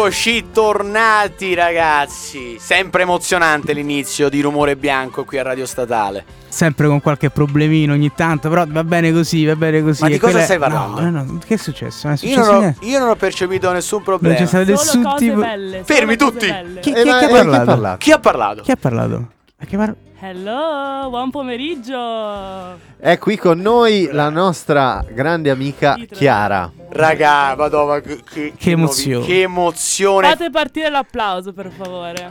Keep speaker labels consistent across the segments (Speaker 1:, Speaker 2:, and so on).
Speaker 1: Eccoci tornati ragazzi. Sempre emozionante l'inizio di Rumore Bianco qui a Radio Statale.
Speaker 2: Sempre con qualche problemino ogni tanto, però va bene così, va bene così.
Speaker 1: Ma di
Speaker 2: E
Speaker 1: cosa
Speaker 2: quella-
Speaker 1: stai parlando?
Speaker 2: No, no, no, che è successo? Non è
Speaker 1: Io
Speaker 2: successo
Speaker 1: non, ho, io non ho percepito nessun
Speaker 2: Non
Speaker 1: problema.
Speaker 2: c'è stato nessun tipo...
Speaker 3: belle.
Speaker 1: Fermi tutti!
Speaker 2: Chi, chi-
Speaker 4: Eh,
Speaker 2: chi
Speaker 4: ma-
Speaker 2: ha
Speaker 4: eh, chi ha
Speaker 2: parlato?
Speaker 4: parlato?
Speaker 1: Chi ha parlato?
Speaker 2: Chi ha parlato?
Speaker 3: Hello, buon pomeriggio.
Speaker 4: È qui con noi la nostra grande amica Chiara.
Speaker 1: Raga, madonna, che, che,
Speaker 2: Che emozione.
Speaker 1: Che emozione.
Speaker 3: Fate partire l'applauso, per favore.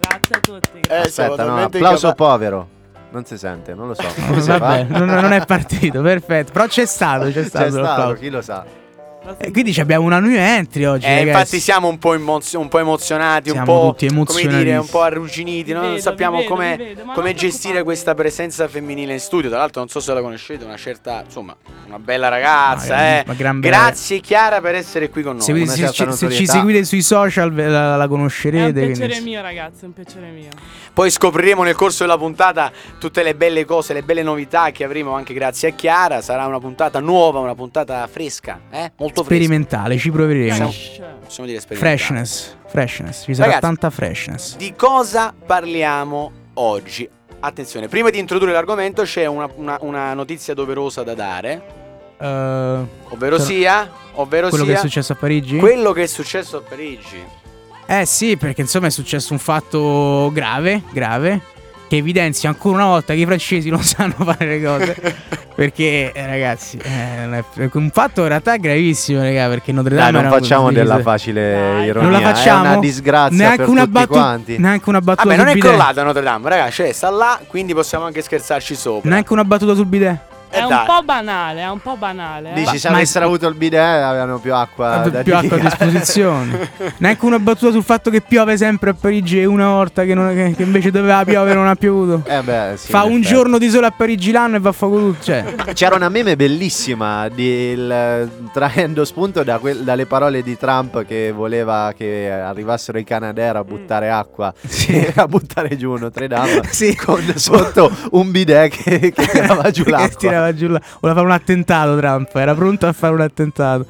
Speaker 3: Grazie a tutti.
Speaker 1: Eh, siamo
Speaker 4: Aspetta, no, applauso
Speaker 1: incapa-
Speaker 4: povero. Non si sente, non lo so. Fa?
Speaker 2: Vabbè, non, non è partito, perfetto. Però c'è stato, c'è stato.
Speaker 4: C'è stato,
Speaker 2: l'applauso.
Speaker 4: chi lo sa.
Speaker 2: E quindi ci abbiamo una new entry oggi.
Speaker 1: Eh, infatti siamo un po', emozio- un po' emozionati,
Speaker 2: Siamo
Speaker 1: un po'
Speaker 2: tutti
Speaker 1: come dire, un po' arrugginiti, no? non
Speaker 3: vedo,
Speaker 1: sappiamo
Speaker 3: vi vedo,
Speaker 1: come, come
Speaker 3: non
Speaker 1: gestire questa presenza femminile in studio. Tra l'altro non so se la conoscete, una certa, insomma, una bella ragazza,
Speaker 2: gran-
Speaker 1: eh.
Speaker 2: gran bella-
Speaker 1: Grazie Chiara per essere qui con noi.
Speaker 2: Se, se- se- se ci seguite sui social la, la
Speaker 3: È
Speaker 2: conoscerete.
Speaker 3: un
Speaker 2: quindi-
Speaker 3: piacere mio, ragazzi, è un piacere mio.
Speaker 1: Poi scopriremo nel corso della puntata tutte le belle cose, le belle novità che avremo anche grazie a Chiara. Sarà una puntata nuova, una puntata fresca, eh? Molto fresca.
Speaker 2: Sperimentale, ci proveremo.
Speaker 1: Possiamo dire.
Speaker 2: Freshness, freshness, ci sarà
Speaker 1: Ragazzi,
Speaker 2: tanta freshness.
Speaker 1: Di cosa parliamo oggi? Attenzione, prima di introdurre l'argomento c'è una, una- una notizia doverosa da dare,
Speaker 2: Eh,
Speaker 1: ovvero
Speaker 2: Però-
Speaker 1: sia, ovvero
Speaker 2: quello che
Speaker 1: sia
Speaker 2: è successo a Parigi?
Speaker 1: quello che è successo a Parigi.
Speaker 2: Eh sì, perché insomma è successo un fatto grave, grave, che evidenzia ancora una volta che i francesi non sanno fare le cose. perché, eh, ragazzi, eh, non un fatto in realtà gravissimo, raga, perché Notre
Speaker 4: Dai,
Speaker 2: Dame
Speaker 4: non
Speaker 2: era
Speaker 4: facciamo della facile
Speaker 3: Dai.
Speaker 4: ironia.
Speaker 2: Non la facciamo?
Speaker 4: È una disgrazia
Speaker 2: neanche
Speaker 4: per
Speaker 2: una
Speaker 4: tutti
Speaker 2: battuta,
Speaker 4: quanti.
Speaker 2: neanche una battuta
Speaker 1: Vabbè, non è crollata Notre Dame, ragazzi, cioè sta là, quindi possiamo anche scherzarci sopra.
Speaker 2: Neanche una battuta sul bidet.
Speaker 1: Eh,
Speaker 3: È un po' banale, è un po' banale. eh.
Speaker 4: Dici, se
Speaker 2: ma-
Speaker 4: avessero avuto il bidet avevano più acqua da
Speaker 2: più acqua a disposizione. Neanche una battuta sul fatto che piove sempre a Parigi e una volta che, non- che- che invece doveva piovere non ha piovuto.
Speaker 4: Eh beh, sì,
Speaker 2: Fa un giorno di sole a Parigi l'anno e va a fuoco. Cioè,
Speaker 4: C'era una meme bellissima di il- traendo spunto da quel- dalle parole di Trump che voleva che arrivassero i Canadair a buttare acqua
Speaker 2: Sì.
Speaker 4: a buttare giù Notre Dame
Speaker 2: Sì.
Speaker 4: con sotto un bidet che, che tirava giù l'acqua.
Speaker 2: Tirava giù Voleva fare un attentato Trump, era pronto a fare un attentato.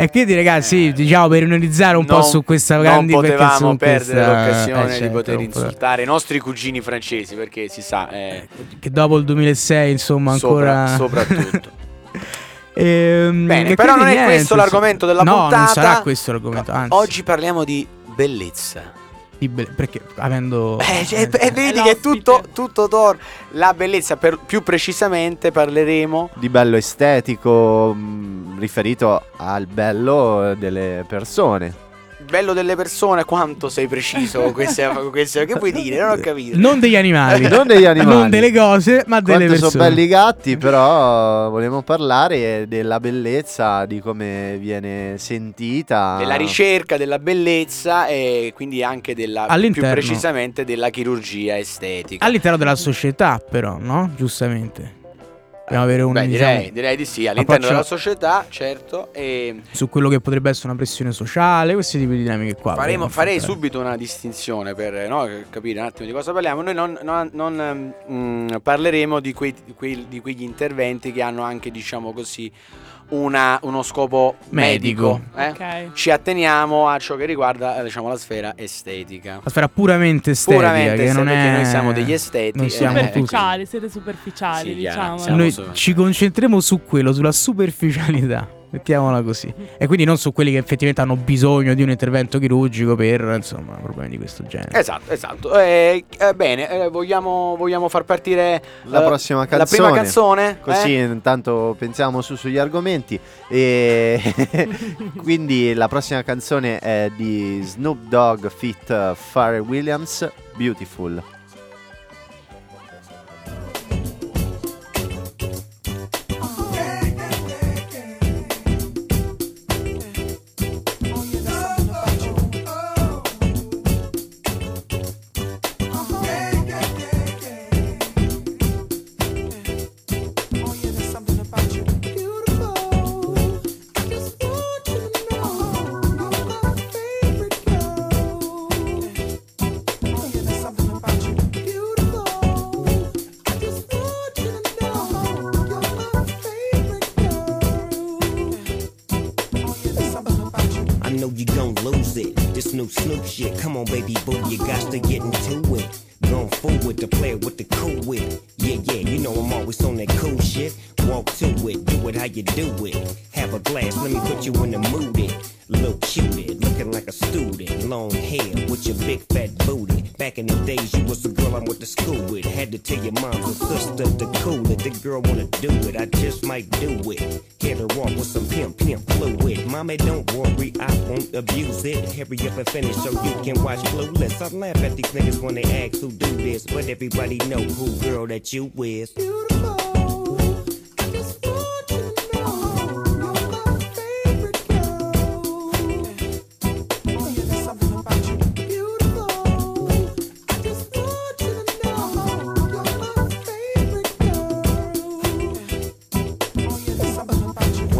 Speaker 2: E quindi ragazzi, diciamo per ironizzare un po'
Speaker 1: Non-
Speaker 2: su questa
Speaker 1: non
Speaker 2: grande perché
Speaker 1: potevamo perdere
Speaker 2: questa-
Speaker 1: l'occasione
Speaker 2: eh,
Speaker 1: di
Speaker 2: certo,
Speaker 1: poter
Speaker 2: non poteva-
Speaker 1: insultare i nostri cugini francesi perché si sa eh,
Speaker 2: Che dopo il 2006, insomma, ancora
Speaker 1: sopra, soprattutto.
Speaker 2: Ehm,
Speaker 1: Bene, però non è
Speaker 2: niente,
Speaker 1: questo l'argomento della
Speaker 2: no,
Speaker 1: puntata.
Speaker 2: non sarà questo l'argomento, anzi.
Speaker 1: Oggi parliamo di bellezza.
Speaker 2: Di be- perché avendo
Speaker 1: Eh, cioè,
Speaker 2: eh,
Speaker 1: e vedi che è tutto, tutto torna. La bellezza, per, più precisamente parleremo
Speaker 4: Di bello estetico mh, riferito al bello delle persone.
Speaker 1: Bello delle persone. Quanto sei preciso con queste, con queste- Che vuoi dire? Non ho capito.
Speaker 2: non degli animali,
Speaker 4: Non degli animali.
Speaker 2: non delle cose, ma delle
Speaker 4: Quanto
Speaker 2: persone.
Speaker 4: sono belli i gatti, però volevo parlare della bellezza, di come viene sentita.
Speaker 1: Della ricerca della bellezza e quindi anche della più
Speaker 2: All'interno.
Speaker 1: precisamente della chirurgia estetica.
Speaker 2: All'interno della società, però, no? Giustamente. Dobbiamo avere un
Speaker 1: Beh,
Speaker 2: diciamo,
Speaker 1: direi, direi di sì, all'interno della società, certo. E
Speaker 2: su quello che potrebbe essere una pressione sociale, questi tipi di dinamiche qua.
Speaker 1: faremo- farei subito una distinzione per no, capire un attimo di cosa parliamo. Noi non, non- non, ehm, mm, parleremo di, quei- di quei- di quegli interventi che hanno anche, diciamo così, una- uno scopo medico.
Speaker 2: Medico.
Speaker 1: eh?
Speaker 3: Ok.
Speaker 1: Ci atteniamo a ciò che riguarda eh, diciamo, la sfera estetica.
Speaker 2: La sfera puramente estetica,
Speaker 1: Puramente
Speaker 2: che non
Speaker 1: estetica,
Speaker 2: è...
Speaker 1: noi siamo degli esteti.
Speaker 2: Noi siamo
Speaker 3: Superficiali, siete superficiali,
Speaker 1: Sì,
Speaker 3: diciamo.
Speaker 2: Noi
Speaker 1: su-
Speaker 2: ci concentriamo su quello, sulla superficialità. Mettiamola così. E quindi non su quelli che effettivamente hanno bisogno di un intervento chirurgico per, insomma, problemi di questo genere.
Speaker 1: Esatto, esatto. Eh, eh, bene, eh, vogliamo, vogliamo far partire
Speaker 4: La
Speaker 1: eh,
Speaker 4: prossima
Speaker 1: La
Speaker 4: canzone.
Speaker 1: prima canzone?
Speaker 4: Così
Speaker 1: eh?
Speaker 4: intanto pensiamo su sugli argomenti. E quindi la prossima canzone è di Snoop Dogg feat Pharrell Williams, Beautiful.
Speaker 5: Shit. Everybody know who girl that you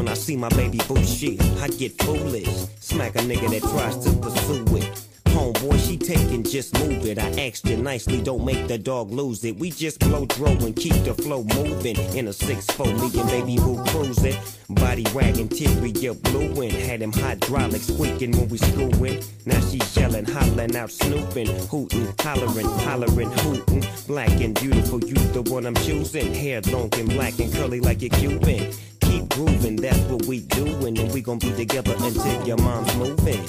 Speaker 5: I see my baby boo shit, I get foolish. Smack a nigga that tries to pursue it. Homeboy, she taking, just move it. I asked you nicely, don't make the dog lose it. We just blow throw and keep the flow moving. In a 6-4, me and baby boo cruising. Body wagging, teary, you blue and had him hydraulic squeaking when we screwing. Now she's yelling, hollering out, snooping, hooting, hollering, hollering, hooting. Black and beautiful, you the one I'm choosing. Hair long and black and curly like a Cuban. Keep grooving, that's what we doing, and we gon' be together until your mom's moving.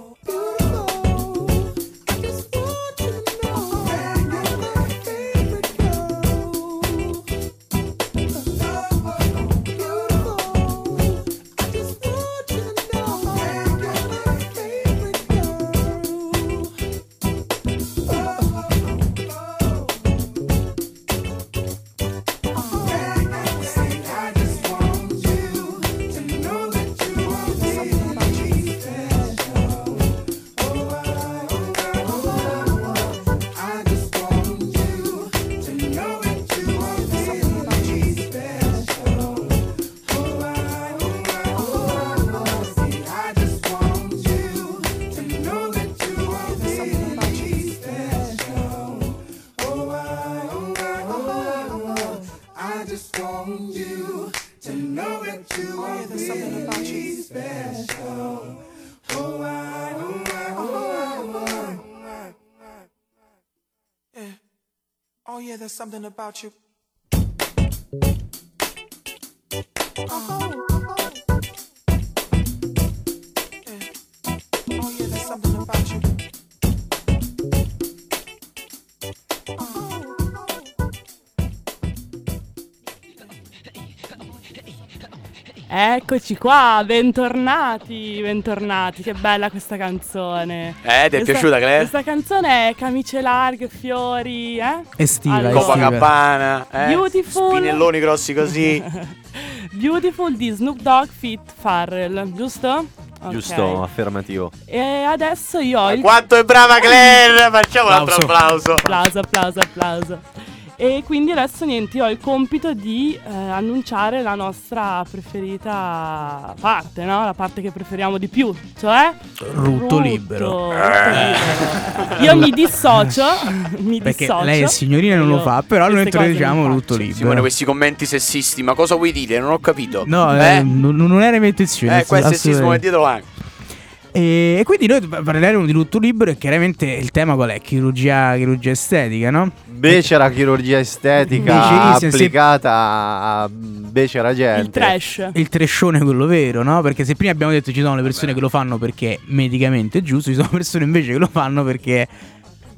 Speaker 6: Something about you.
Speaker 3: Eccoci qua, bentornati, bentornati. Che bella questa canzone.
Speaker 1: Eh, ti è
Speaker 3: Questa-
Speaker 1: piaciuta, Claire?
Speaker 3: Questa canzone è camicie larghe, fiori, eh?
Speaker 2: Estiva,
Speaker 3: Allora.
Speaker 2: estiva.
Speaker 1: Copacabana, eh?
Speaker 3: Beautiful.
Speaker 1: Spinelloni grossi così.
Speaker 3: Beautiful di Snoop Dogg Fit Farrell, giusto? Ok.
Speaker 4: Giusto, affermativo.
Speaker 3: E adesso io ho il
Speaker 1: Quanto è brava Claire! Facciamo un altro
Speaker 2: Applauso.
Speaker 1: applauso.
Speaker 3: applauso, applauso, applauso. E quindi adesso niente, io ho il compito di eh, annunciare la nostra preferita parte, no? La parte che preferiamo di più, cioè
Speaker 2: Rutto libero.
Speaker 3: Rutto libero. Io mi dissocio, mi
Speaker 2: Perché
Speaker 3: dissocio.
Speaker 2: lei è signorina e non lo fa, però noi introduciamo rutto libero.
Speaker 1: Simone, questi commenti sessisti, ma cosa vuoi dire? Non ho capito.
Speaker 2: No,
Speaker 1: eh?
Speaker 2: eh, non, non era mia intenzione.
Speaker 1: Eh, quel sessismo è dietro anche.
Speaker 2: E, e quindi noi parleremo di lutto libero e chiaramente il tema qual è? Chirurgia, chirurgia estetica, no?
Speaker 4: Becera chirurgia estetica
Speaker 2: Becerissima,
Speaker 4: applicata a becera gente.
Speaker 3: Il trash.
Speaker 2: Il trescione quello vero, no? Perché se prima abbiamo detto ci sono le persone che lo fanno perché medicamente è giusto, ci sono persone invece che lo fanno perché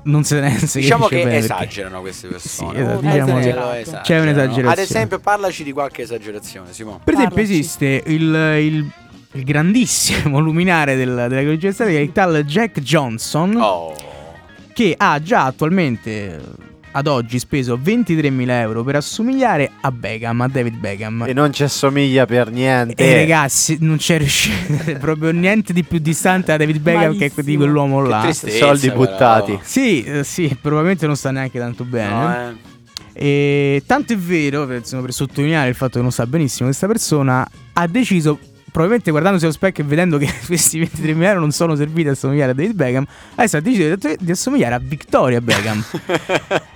Speaker 2: non se ne si
Speaker 1: Diciamo che
Speaker 2: bene perché-
Speaker 1: esagerano queste persone.
Speaker 2: Sì, esatto,
Speaker 3: Oh,
Speaker 2: diciamo
Speaker 1: esagerano.
Speaker 2: c'è un'esagerazione.
Speaker 1: Ad esempio, parlaci di qualche esagerazione, Simone.
Speaker 2: Per esempio
Speaker 3: Parlaci.
Speaker 2: esiste il, il- il grandissimo luminare del- della chirurgia estetica, il tal Jack Johnson,
Speaker 1: Oh.
Speaker 2: che ha già attualmente ad oggi speso 23.000 euro per assomigliare a Beckham, a David Beckham.
Speaker 4: E non ci assomiglia per niente.
Speaker 2: E ragazzi, non c'è riuscito proprio niente di più distante da David Beckham che di quell'uomo là.
Speaker 1: tristezza,
Speaker 4: Soldi
Speaker 1: però.
Speaker 4: buttati.
Speaker 2: Sì, eh, sì, probabilmente non sta neanche tanto bene.
Speaker 1: No, eh.
Speaker 2: E tanto è vero, per, insomma, per sottolineare il fatto che non sta benissimo, questa persona ha deciso, probabilmente guardandosi allo specchio e vedendo che questi 23.000 euro non sono serviti a assomigliare a David Beckham, adesso ha deciso di, assomigliare a Victoria Beckham.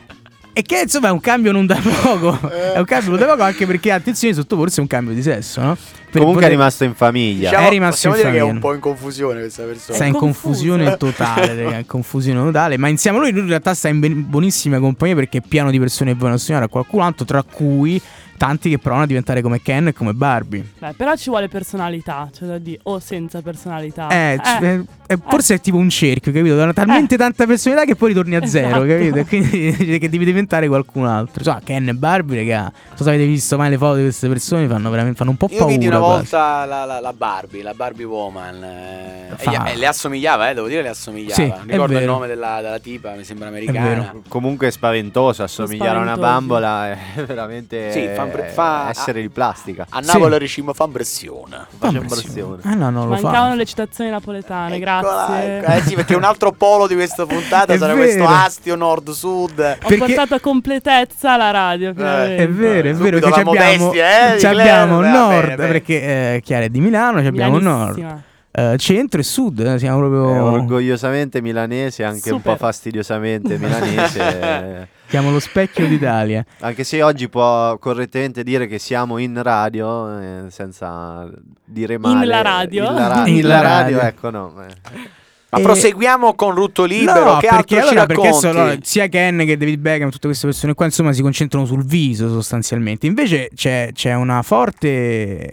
Speaker 2: E che insomma è un cambio non da poco. È un cambio non da poco anche perché attenzione sottoporsi a un cambio di sesso, no? Per
Speaker 4: Comunque è
Speaker 2: poter-
Speaker 4: rimasto in famiglia.
Speaker 2: È rimasto in
Speaker 1: dire che è un
Speaker 2: famiglia.
Speaker 1: po' in confusione questa persona.
Speaker 2: Sta in confusione totale, raga, in confusione totale. Ma insieme a lui, lui in realtà sta in ben- buonissima compagnia perché è pieno di persone che vogliono assomigliare a qualcun altro, tra cui tanti che provano a diventare come Ken e come Barbie.
Speaker 3: Beh, però ci vuole personalità, cioè da dire, o senza personalità.
Speaker 2: Eh, c- eh, eh, forse è tipo un cerchio, capito? Danno talmente tanta personalità che poi ritorni a zero,
Speaker 3: Esatto.
Speaker 2: capito? E quindi dici che devi diventare qualcun altro. Insomma, Ken e Barbie, raga. Non so se avete visto mai le foto di queste persone, fanno veramente fanno un po'
Speaker 1: Io
Speaker 2: paura.
Speaker 1: vidi una volta la, la- la Barbie, la Barbie Woman. eh, e, le assomigliava, eh, devo dire, le assomigliava.
Speaker 2: Sì,
Speaker 1: ricordo il nome della, della tipa, mi sembra
Speaker 2: vero.
Speaker 1: americana.
Speaker 4: Comunque è spaventoso assomigliare a una bambola è veramente
Speaker 1: Sì, fa impre- fa-
Speaker 4: essere di plastica.
Speaker 1: A
Speaker 2: Sì.
Speaker 1: Napoli ricimo fa impressione.
Speaker 4: Impressione.
Speaker 2: sì. Ah no, non lo
Speaker 3: Mancavano
Speaker 2: fa.
Speaker 3: le citazioni napoletane,
Speaker 1: Eccola,
Speaker 3: grazie.
Speaker 1: ecco. Eh sì, perché un altro polo di questa puntata sarà
Speaker 2: vero.
Speaker 1: questo astio nord-sud.
Speaker 3: Ho
Speaker 2: Perché-
Speaker 3: portato a completezza la radio. finalmente.
Speaker 2: È vero, è vero che abbiamo,
Speaker 1: eh,
Speaker 2: abbiamo nord,
Speaker 1: bene, bene.
Speaker 2: perché eh, Chiara è di Milano, ci abbiamo nord, eh, centro e sud, eh, siamo
Speaker 4: È
Speaker 2: proprio
Speaker 4: orgogliosamente milanese, anche un po'
Speaker 3: Super.
Speaker 4: fastidiosamente milanese. eh,
Speaker 2: siamo lo specchio d'Italia.
Speaker 4: Anche se oggi può correttamente dire che siamo in radio, eh, senza dire male.
Speaker 3: la radio?
Speaker 4: In la, ra-
Speaker 2: In
Speaker 4: in
Speaker 2: la
Speaker 4: la radio,
Speaker 2: radio.
Speaker 4: ecco no. eh.
Speaker 1: Ma
Speaker 2: E-
Speaker 1: proseguiamo con Rutto Libero.
Speaker 2: no,
Speaker 1: che
Speaker 2: perché
Speaker 1: altro
Speaker 2: allora,
Speaker 1: ci
Speaker 2: perché
Speaker 1: racconti?
Speaker 2: sono- sia Ken che David Beckham, tutte queste persone qua, insomma, si concentrano sul viso sostanzialmente. Invece c'è, c'è una forte,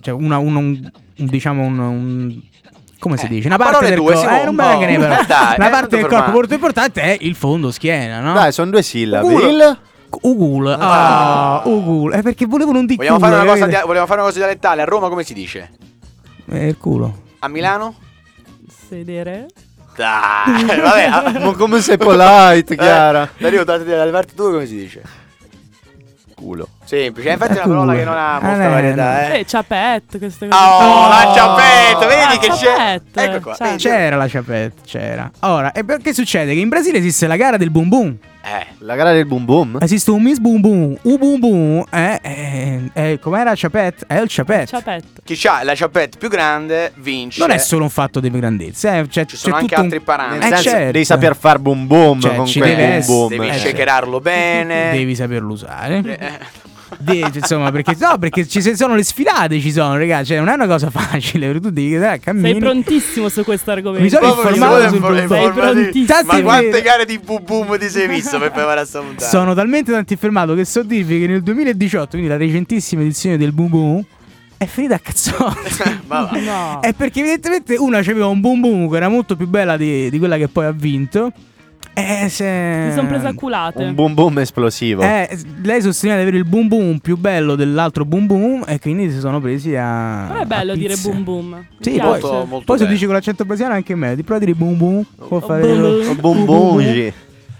Speaker 2: cioè una, un, un- un- diciamo un, un- come si
Speaker 1: Eh,
Speaker 2: dice?
Speaker 1: a
Speaker 2: Una parte
Speaker 1: parole
Speaker 2: del
Speaker 1: tue,
Speaker 2: corpo,
Speaker 1: Simone,
Speaker 2: eh, non
Speaker 1: un
Speaker 2: me che ne parlo.
Speaker 1: Eh, dai,
Speaker 2: Una
Speaker 1: eh,
Speaker 2: parte del corpo molto importante è il fondo schiena, no?
Speaker 4: Dai, sono due sillabe.
Speaker 2: Ugulo.
Speaker 4: Il
Speaker 2: Ugul, ah, Ugul, è perché volevo non di
Speaker 1: Vogliamo
Speaker 2: culo,
Speaker 1: fare, una cosa
Speaker 2: capite?
Speaker 1: dia- vogliamo fare una cosa dialettale? A Roma come si dice?
Speaker 2: Eh, il culo.
Speaker 1: A Milano?
Speaker 3: Sedere.
Speaker 1: Dai, vabbè. ah,
Speaker 4: Ma come sei polite, Chiara?
Speaker 1: Eh, Dario, dalle dalle parti tue come si dice?
Speaker 4: Culo.
Speaker 1: Semplice, infatti è una parola che non ha
Speaker 2: Ah,
Speaker 1: molta varietà, eh.
Speaker 3: Eh, ciapette, queste cose.
Speaker 1: Oh, la ciappetta, vedi
Speaker 3: La
Speaker 1: che c'è? Ecco qua. vedi?
Speaker 2: C'era la ciapette, c'era. Ora, e perché succede? Che in Brasile esiste la gara del boom boom.
Speaker 1: Eh,
Speaker 4: La gara del boom boom?
Speaker 2: Esiste un Miss Boom Boom, un Boom Boom, eh, eh, eh, com'era Chapet? È il Chapet.
Speaker 3: Ciapette.
Speaker 1: chi ha la ciappetta più grande vince.
Speaker 2: Non è solo un fatto di grandezza, eh, cioè,
Speaker 1: Ci sono
Speaker 2: c'è
Speaker 1: anche
Speaker 2: tutto un-
Speaker 1: altri parametri.
Speaker 4: Nel
Speaker 2: Eh,
Speaker 4: senso,
Speaker 2: certo.
Speaker 4: devi saper far boom boom
Speaker 2: Cioè,
Speaker 4: con quel
Speaker 2: deve
Speaker 4: boom boom.
Speaker 1: Devi
Speaker 2: Eh,
Speaker 1: shakerarlo bene.
Speaker 2: Devi saperlo usare.
Speaker 1: Eh,
Speaker 2: De- insomma, perché, no, perché ci sono le sfilate, ci sono, ragazzi. Cioè, non è una cosa facile. Tu devi eh, cammini.
Speaker 3: Sei prontissimo su questo argomento.
Speaker 2: Mi sono informato sul
Speaker 1: di-
Speaker 3: prontissimo.
Speaker 1: Ma
Speaker 2: Tanti
Speaker 1: quante
Speaker 2: veri-
Speaker 1: gare di boom boom ti sei visto per preparare sta puntata?
Speaker 2: Sono talmente tanto informato che so dirvi che nel 2018, quindi la recentissima edizione del Boom Boom, è finita a cazzotti.
Speaker 1: Ma va.
Speaker 3: No.
Speaker 2: È perché evidentemente una aveva un boom boom che era molto più bella di, di quella che poi ha vinto. E se...
Speaker 3: Mi sono presa a culate.
Speaker 4: Un boom boom esplosivo.
Speaker 2: Eh, lei sosteneva di avere il boom boom più bello dell'altro boom boom e quindi si sono presi a...
Speaker 3: Però è bello dire boom boom. Mi
Speaker 2: Sì,
Speaker 3: piace.
Speaker 2: poi-
Speaker 1: Molto,
Speaker 2: Poi se dici con l'accento brasiliano anche me, ti provi a dire boom boom. Può fare
Speaker 3: boom boom.
Speaker 4: Un boom boom.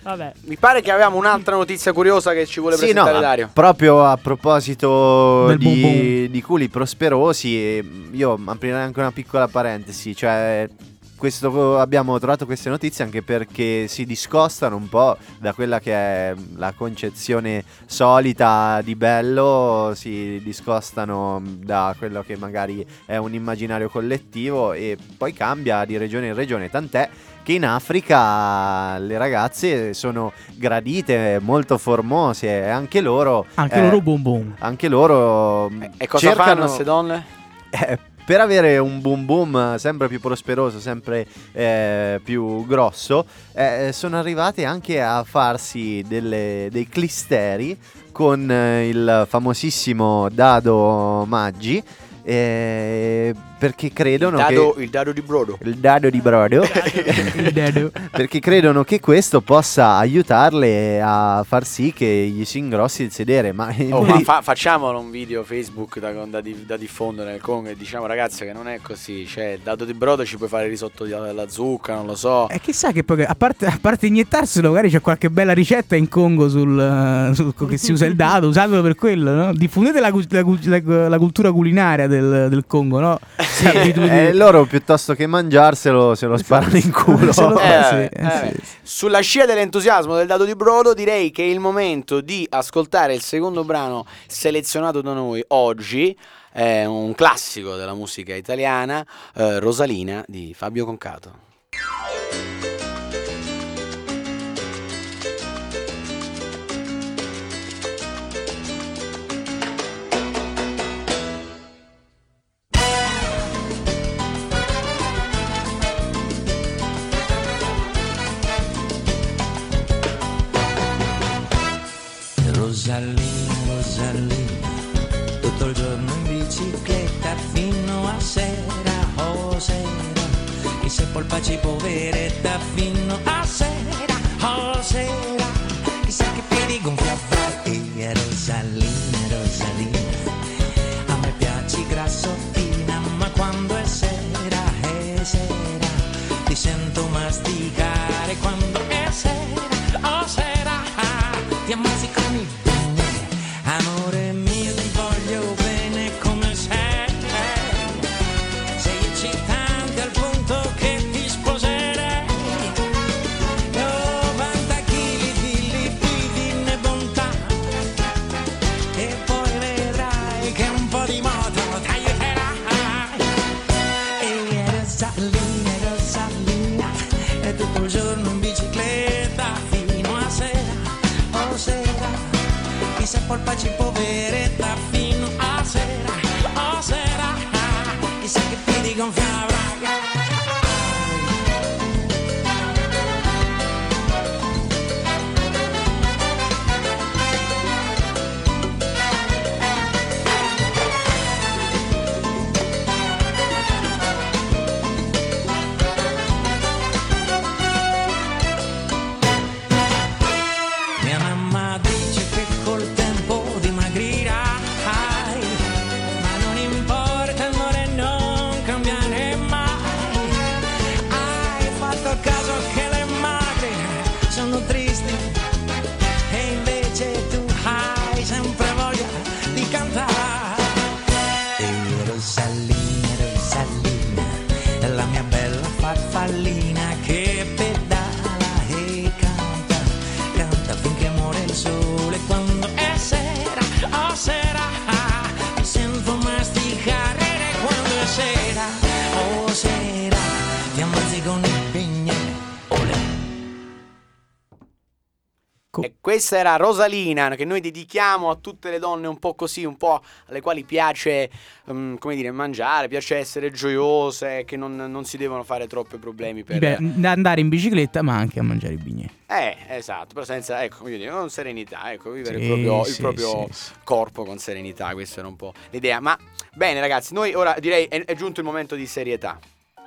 Speaker 3: Vabbè.
Speaker 1: Mi pare che avevamo un'altra notizia curiosa che ci vuole
Speaker 4: Sì, no,
Speaker 1: presentare
Speaker 4: ma
Speaker 1: Dario.
Speaker 4: proprio a proposito
Speaker 2: Del boom
Speaker 4: di,
Speaker 2: boom.
Speaker 4: di culi prosperosi, eh, io aprirei anche una piccola parentesi, cioè questo- abbiamo trovato queste notizie anche perché si discostano un po' da quella che è la concezione solita di bello, si discostano da quello che magari è un immaginario collettivo e poi cambia di regione in regione, tant'è che in Africa le ragazze sono gradite, molto formose e anche loro...
Speaker 2: Anche
Speaker 4: eh,
Speaker 2: loro boom boom.
Speaker 4: anche loro
Speaker 1: E cosa
Speaker 4: cercano-
Speaker 1: fanno queste donne?
Speaker 4: eh, per avere un boom boom sempre più prosperoso, sempre eh, più grosso, eh, sono arrivate anche a farsi delle- dei clisteri con eh, il famosissimo Dado Maggi. Eh, perché credono
Speaker 1: Il dado,
Speaker 4: che
Speaker 1: il dado di brodo.
Speaker 4: il dado di brodo
Speaker 2: Il dedo.
Speaker 4: perché credono che questo possa aiutarle a far sì che gli si ingrossi il sedere ma,
Speaker 1: Oh, ma fa- facciamolo un video Facebook da, da da diffondere nel Congo e diciamo ragazzi che non è così. Cioè, il dado di brodo ci puoi fare il risotto di- della zucca, non lo so.
Speaker 2: E chissà che poi, a parte, a parte inietarselo, magari c'è qualche bella ricetta in Congo sul, eh, sul- che si usa il dado, usatelo per quello, no? Diffondete la, la- la cultura culinaria del, del Congo, no? Sì,
Speaker 4: Eh, loro piuttosto che mangiarselo se lo sparano in culo.
Speaker 2: Lo-
Speaker 1: Eh,
Speaker 2: sì,
Speaker 1: eh,
Speaker 2: eh, sì.
Speaker 1: Sulla scia dell'entusiasmo del dado di brodo direi che è il momento di ascoltare il secondo brano selezionato da noi oggi. È un classico della musica italiana, eh, Rosalina di Fabio Concato.
Speaker 7: Rosalina, Rosalina, tutto il giorno in bicicletta fino a sera, oh sera, e se polpaci poveretta fino a sera, oh sera, chissà che piedi gonfi avrai,
Speaker 1: questa era Rosalina, che noi dedichiamo a tutte le donne un po' così, un po' alle quali piace, mm, come dire, mangiare, piace essere gioiose, che non, non si devono fare troppi problemi per...
Speaker 2: Beh, da andare in bicicletta, ma anche a mangiare i bignè.
Speaker 1: Eh, esatto, però senza, ecco, voglio dire, con serenità, ecco, vivere
Speaker 2: Sì,
Speaker 1: il proprio, il
Speaker 2: sì,
Speaker 1: proprio
Speaker 2: sì, sì.
Speaker 1: corpo con serenità, questa era un po' l'idea. Ma bene ragazzi, noi ora direi è, è giunto il momento di serietà,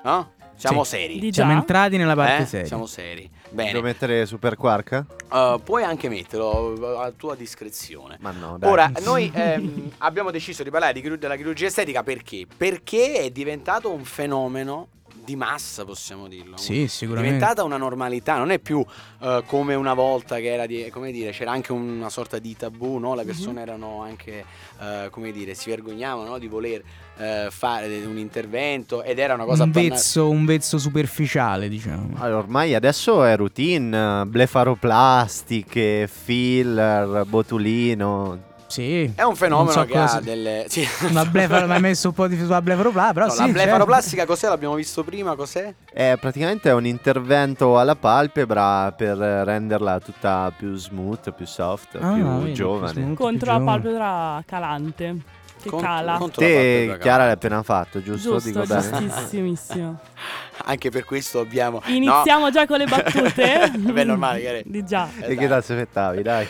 Speaker 1: no? Siamo
Speaker 2: Sì.
Speaker 1: seri.
Speaker 3: Di
Speaker 2: Siamo
Speaker 3: già?
Speaker 2: entrati nella parte
Speaker 1: Eh?
Speaker 2: seria.
Speaker 1: Siamo seri.
Speaker 4: Devo
Speaker 1: Bene,
Speaker 4: mettere Super Quark?
Speaker 1: Uh, puoi anche metterlo a tua discrezione.
Speaker 4: Ma no, dai.
Speaker 1: Ora, noi ehm, abbiamo deciso di parlare di chiru- della chirurgia estetica perché? Perché è diventato un fenomeno di massa, possiamo dirlo.
Speaker 2: Sì,
Speaker 1: È
Speaker 2: sicuramente.
Speaker 1: diventata una normalità, non è più eh, come una volta che era di, come dire, c'era anche una sorta di tabù, no? Le persone erano anche, eh, come dire, si vergognavano no? di voler eh, fare un intervento ed era una cosa
Speaker 2: un vezzo, un vezzo superficiale, diciamo.
Speaker 4: Allora, ormai adesso è routine, blefaroplastiche, filler, botulino.
Speaker 2: Sì.
Speaker 1: È un fenomeno
Speaker 2: so
Speaker 1: che ha
Speaker 2: cosa-
Speaker 1: delle... Sì.
Speaker 2: Una blefaro, mi hai messo un po' di sulla blefaroplastica, però
Speaker 1: No,
Speaker 2: sì,
Speaker 1: la
Speaker 2: certo.
Speaker 1: blefaroplastica cos'è? L'abbiamo visto prima, cos'è?
Speaker 4: È praticamente un intervento alla palpebra per renderla tutta più smooth, più soft,
Speaker 2: Ah,
Speaker 4: più
Speaker 2: vedi, più
Speaker 4: giovane.
Speaker 2: smooth.
Speaker 3: Contro la
Speaker 2: giovane.
Speaker 3: palpebra calante. Che cala.
Speaker 4: Te, Chiara, l'hai appena fatto, giusto?
Speaker 3: Giusto,
Speaker 4: Dico bene.
Speaker 3: giustissimissimo.
Speaker 1: Anche per questo abbiamo... no.
Speaker 3: Iniziamo già con le battute?
Speaker 1: Beh, è normale, Chiara.
Speaker 3: Di già.
Speaker 1: Eh,
Speaker 4: E che cazzo aspettavi, dai?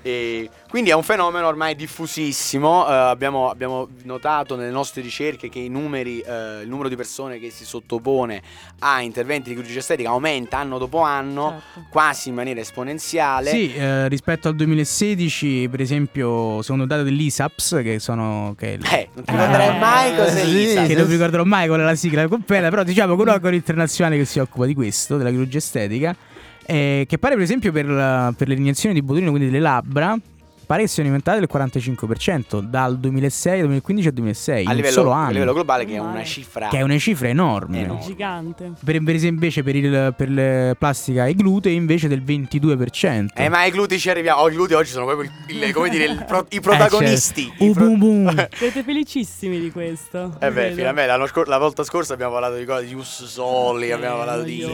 Speaker 1: E quindi è un fenomeno ormai diffusissimo. eh, abbiamo, abbiamo notato nelle nostre ricerche che i numeri, eh, il numero di persone che si sottopone a interventi di chirurgia estetica aumenta anno dopo anno,
Speaker 3: Certo.
Speaker 1: quasi in maniera esponenziale.
Speaker 2: Sì, eh, rispetto al 2016, per esempio, secondo dati dell'ISAPS, che sono. Che è il-
Speaker 1: Eh, non ti ricorderai
Speaker 3: Eh,
Speaker 1: mai cos'è
Speaker 4: sì,
Speaker 1: l'ISA.
Speaker 2: che non mi ricorderò mai qual è la sigla completa, però diciamo che un organo internazionale che si occupa di questo, della chirurgia estetica, eh, che pare per esempio per, per le iniezioni di botulino, quindi delle labbra, pare che siano aumentate del 45% dal 2006 al 2015 al 2006,
Speaker 1: a livello,
Speaker 2: solo
Speaker 1: a
Speaker 2: anno,
Speaker 1: livello globale, che è una cifra.
Speaker 2: che è una cifra enorme.
Speaker 1: Enorme.
Speaker 3: Gigante.
Speaker 2: Per, per esempio invece per, il, per le plastica e glutei invece del 22%.
Speaker 1: Eh, ma ai glutei ci arriviamo. Oh, i glutei oggi sono proprio il- il- come dire, il pro- i protagonisti.
Speaker 2: Eh, certo.
Speaker 1: I
Speaker 2: Uh,
Speaker 1: pro-
Speaker 2: boom, boom.
Speaker 3: Siete felicissimi di questo.
Speaker 1: Eh beh, finalmente scor- la volta scorsa abbiamo parlato di cose di Ius Soli, abbiamo parlato di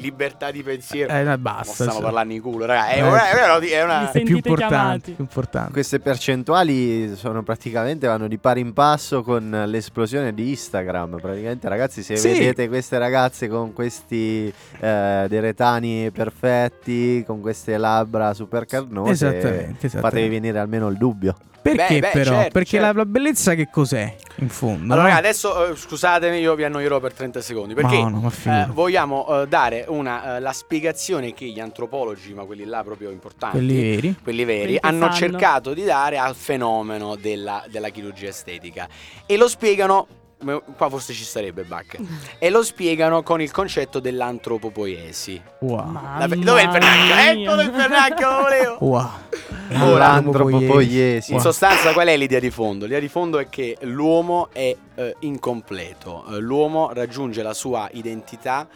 Speaker 1: libertà di pensiero.
Speaker 2: Eh,
Speaker 1: Non
Speaker 2: basta.
Speaker 1: stiamo
Speaker 2: sì.
Speaker 1: parlando di culo, raga. È,
Speaker 2: Eh,
Speaker 1: una, è una- è una-
Speaker 3: Mi
Speaker 2: È più importante, importante.
Speaker 4: Queste percentuali sono praticamente vanno di pari in passo con l'esplosione di Instagram. Praticamente, ragazzi, se
Speaker 2: Sì.
Speaker 4: vedete queste ragazze con questi eh, dei retani perfetti, con queste labbra super carnose,
Speaker 2: Esattamente, esattamente.
Speaker 4: fatevi venire almeno il dubbio.
Speaker 2: Perché
Speaker 1: Beh, beh,
Speaker 2: però?
Speaker 1: certo,
Speaker 2: Perché
Speaker 1: certo.
Speaker 2: La, bellezza che cos'è in fondo?
Speaker 1: Allora,
Speaker 2: no?
Speaker 1: adesso eh, scusatemi, io vi annoierò per 30 secondi. Perché
Speaker 2: no,
Speaker 1: eh, vogliamo eh, dare una, eh, la spiegazione che gli antropologi, ma quelli là proprio importanti,
Speaker 2: Quelli veri.
Speaker 1: quelli veri,
Speaker 3: Quelli
Speaker 1: hanno
Speaker 3: sanno.
Speaker 1: cercato di dare al fenomeno della, della chirurgia estetica. E lo spiegano. Qua forse ci sarebbe Bach. e lo spiegano con il concetto dell'antropopoiesi.
Speaker 2: Wow.
Speaker 1: La- dov'è il pernacchio? Eccolo il pernacchio, lo volevo!
Speaker 2: Wow.
Speaker 4: L'antropopoiesi.
Speaker 1: In sostanza, qual è l'idea di fondo? L'idea di fondo è che l'uomo è eh, incompleto. Eh, l'uomo raggiunge la sua identità.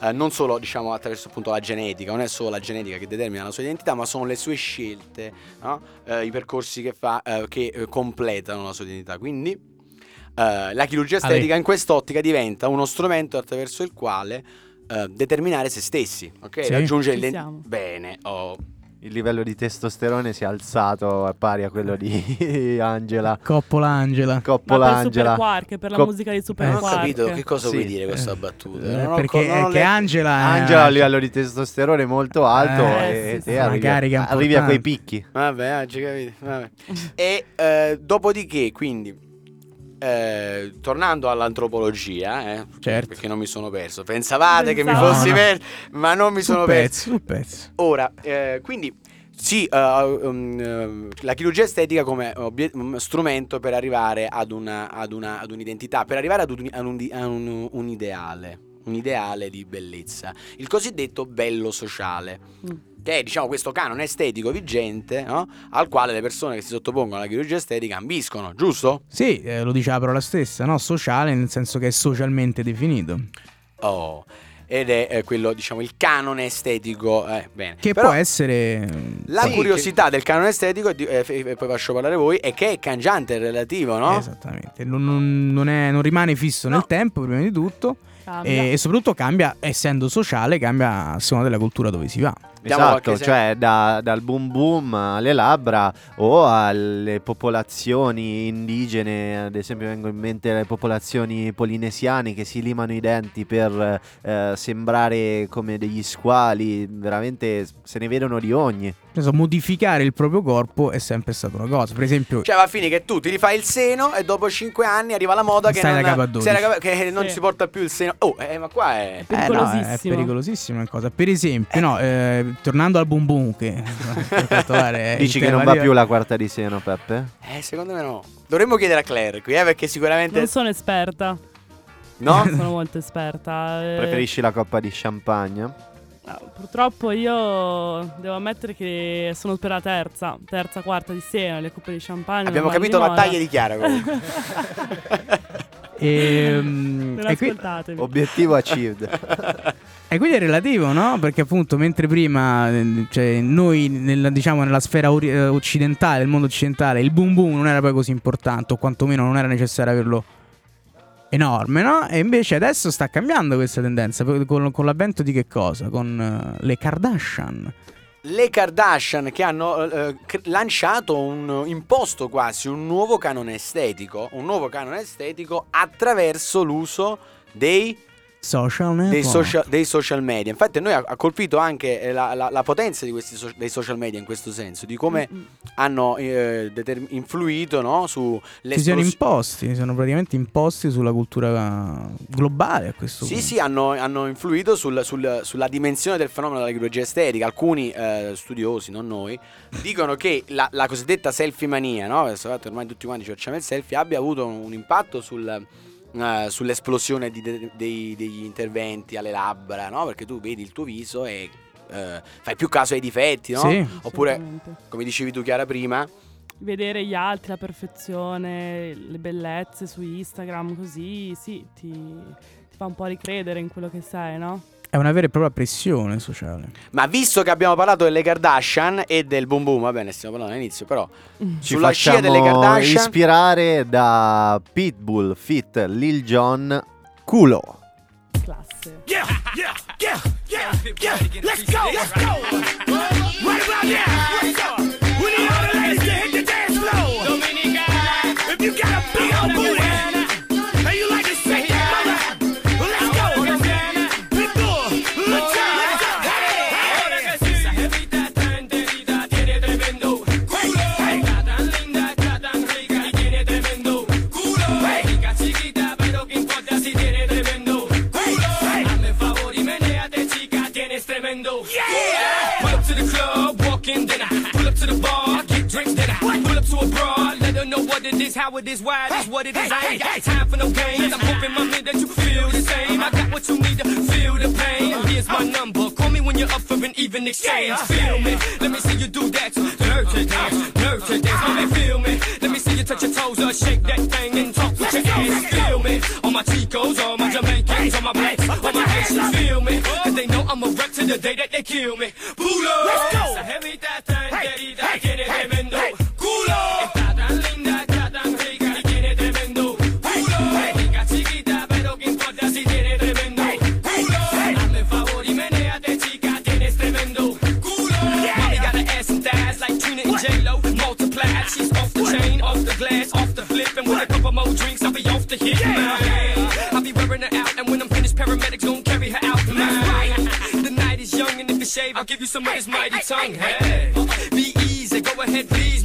Speaker 1: eh, non solo diciamo attraverso appunto la genetica, non è solo la genetica che determina la sua identità, ma sono le sue scelte, no? Eh, i percorsi che fa eh, che eh, completano la sua identità. Quindi eh, la chirurgia
Speaker 2: Ale.
Speaker 1: estetica in quest'ottica diventa uno strumento attraverso il quale eh, determinare se stessi, ok?
Speaker 2: Sì.
Speaker 1: Raggiungere il bene. oh.
Speaker 4: Il livello di testosterone si è alzato a pari a quello di Angela.
Speaker 2: Coppola Angela.
Speaker 3: Ma
Speaker 4: Coppola
Speaker 3: per Super
Speaker 4: Angela.
Speaker 3: Quark, per la
Speaker 4: Cop-
Speaker 3: musica di Super
Speaker 2: Eh,
Speaker 1: Non ho
Speaker 3: Quark.
Speaker 1: capito che cosa
Speaker 4: Sì.
Speaker 1: vuoi dire questa battuta.
Speaker 2: Eh,
Speaker 1: Non
Speaker 2: perché
Speaker 1: co- non letto-
Speaker 2: Angela
Speaker 4: Angela ha un livello di testosterone molto alto
Speaker 2: Eh,
Speaker 4: e,
Speaker 3: sì,
Speaker 4: e
Speaker 3: sì.
Speaker 4: arrivi, arrivi a quei picchi.
Speaker 1: Vabbè, ah, ci capite. Vabbè. e eh, dopodiché, quindi, eh, tornando all'antropologia, eh,
Speaker 2: Certo.
Speaker 1: perché non mi sono perso. Pensavate che mi
Speaker 3: Pensavo.
Speaker 1: fossi
Speaker 2: No, no.
Speaker 1: perso, ma non mi sono
Speaker 2: sul
Speaker 1: perso.
Speaker 2: pezzo, sul pezzo.
Speaker 1: Ora, eh, quindi sì, eh, um, eh, la chirurgia estetica come obie- um, strumento per arrivare ad, una, ad, una- ad un'identità, per arrivare ad un, ad un un- un ideale, un ideale di bellezza, il cosiddetto bello sociale.
Speaker 3: Mm.
Speaker 1: Che è diciamo questo canone estetico vigente no? al quale le persone che si sottopongono alla chirurgia estetica ambiscono, giusto?
Speaker 2: Sì, eh, lo dice la parola stessa, no? Sociale nel senso che è socialmente definito.
Speaker 1: Oh, ed è eh, quello, diciamo, il canone estetico. eh, bene.
Speaker 2: Che
Speaker 1: Però-
Speaker 2: può essere...
Speaker 1: La
Speaker 4: Sì,
Speaker 1: curiosità del canone estetico, e eh, e poi faccio parlare voi, è che è cangiante e relativo, no?
Speaker 2: Esattamente, non, non- è- non rimane fisso
Speaker 1: No.
Speaker 2: nel tempo prima di tutto. E, e soprattutto cambia, essendo sociale, cambia a seconda della cultura dove si va.
Speaker 1: Diamo
Speaker 4: Esatto, cioè da- dal boom boom alle labbra o alle popolazioni indigene, ad esempio vengono in mente le popolazioni polinesiane che si limano i denti per eh, sembrare come degli squali, veramente se ne vedono di ogni.
Speaker 2: Nel senso, modificare il proprio corpo è sempre stata una cosa. Per esempio,
Speaker 1: Cioè va a finire che tu ti rifai il seno e dopo 5 anni arriva la moda che,
Speaker 2: Stai
Speaker 1: non,
Speaker 2: da capo a 12.
Speaker 1: stai da capo- che non
Speaker 3: Sì.
Speaker 1: si porta più il seno. Oh, eh, ma qua è...
Speaker 2: Eh, no, è
Speaker 3: Pericolosissimo.
Speaker 2: pericolosissima una cosa. Per esempio, no, eh, tornando al boom boom, che è
Speaker 4: Dici che non va più la quarta di seno, Peppe?
Speaker 1: Eh, secondo me no. Dovremmo chiedere a Claire qui, eh, perché sicuramente...
Speaker 3: Non sono esperta.
Speaker 4: No?
Speaker 3: sono molto esperta. eh,
Speaker 4: Preferisci la coppa di champagne?
Speaker 3: No, purtroppo io devo ammettere che sono per la terza, terza, quarta di sera, le coppe di champagne.
Speaker 1: Abbiamo capito la taglia di Chiara comunque.
Speaker 2: Ehm, e, qui-
Speaker 3: ascoltatevi.
Speaker 4: Obiettivo achieved.
Speaker 2: e quindi è relativo, no? Perché appunto mentre prima, eh, cioè, noi nella, diciamo, nella sfera ori- eh, occidentale, del mondo occidentale, il boom boom non era poi così importante, o quantomeno non era necessario averlo enorme, no? E invece adesso sta cambiando questa tendenza, con, con l'avvento di che cosa? Con eh, le Kardashian.
Speaker 1: Le Kardashian che hanno eh, cr- lanciato un imposto quasi un nuovo canone estetico, un nuovo canone estetico attraverso l'uso dei,
Speaker 2: Social
Speaker 1: dei, social, dei social media. Infatti a noi ha, ha colpito anche eh, la, la- la potenza di questi so- dei social media in questo senso, di come
Speaker 3: Mm, mm.
Speaker 1: hanno eh, determ- influito no, su
Speaker 2: Si sono imposti, si sono praticamente imposti sulla cultura globale a questo
Speaker 1: Sì,
Speaker 2: punto.
Speaker 1: sì, hanno, hanno influito sul- sul- sulla dimensione del fenomeno della chirurgia estetica. Alcuni eh, studiosi, non noi, dicono che la, la cosiddetta selfie mania, no? Ormai tutti quanti ci facciamo il selfie, abbia avuto un, un impatto sul, eh, sull'esplosione di- de- dei- degli interventi alle labbra, no? Perché tu vedi il tuo viso e eh, fai più caso ai difetti, no?
Speaker 2: Sì.
Speaker 1: Oppure, come dicevi tu Chiara prima,
Speaker 3: Vedere gli altri, la perfezione, le bellezze su Instagram, così, sì, ti, ti fa un po' ricredere in quello che sei, no?
Speaker 2: È una vera e propria pressione sociale.
Speaker 1: ma visto che abbiamo parlato delle Kardashian e del boom boom, va bene, stiamo parlando all'inizio, però
Speaker 4: Ci
Speaker 1: sulla scia delle Kardashian
Speaker 4: ispirare da Pitbull fit Lil Jon culo.
Speaker 3: Classe.
Speaker 6: Yeah, yeah, yeah, yeah, yeah. Let's go, let's go. Right about now. Let's go. We need all the ladies to hit the dance floor. If you got a big old booty Yeah,
Speaker 7: pull up to the club, walk in, then I pull up to the bar, get drinks, then I pull up to a broad, let her know what it is, how it is, why it is, what it is. I ain't got time for no games. I'm hoping, mommy, that you feel the same. I got what you need to feel the pain. Here's my number. Call me when you're up for an even exchange. Feel me? Let me see you do that. Dirty dance, dirty dance. Let me feel me. Let me see you touch your toes or shake that thing and talk with your ass. Feel me? All my Chicos, all my Jamaicans, all my blacks, all my Haitians. Feel me? The day that they kill me. Pulo.
Speaker 6: Let's
Speaker 7: some of this mighty tongue. Hey, be easy, go ahead, please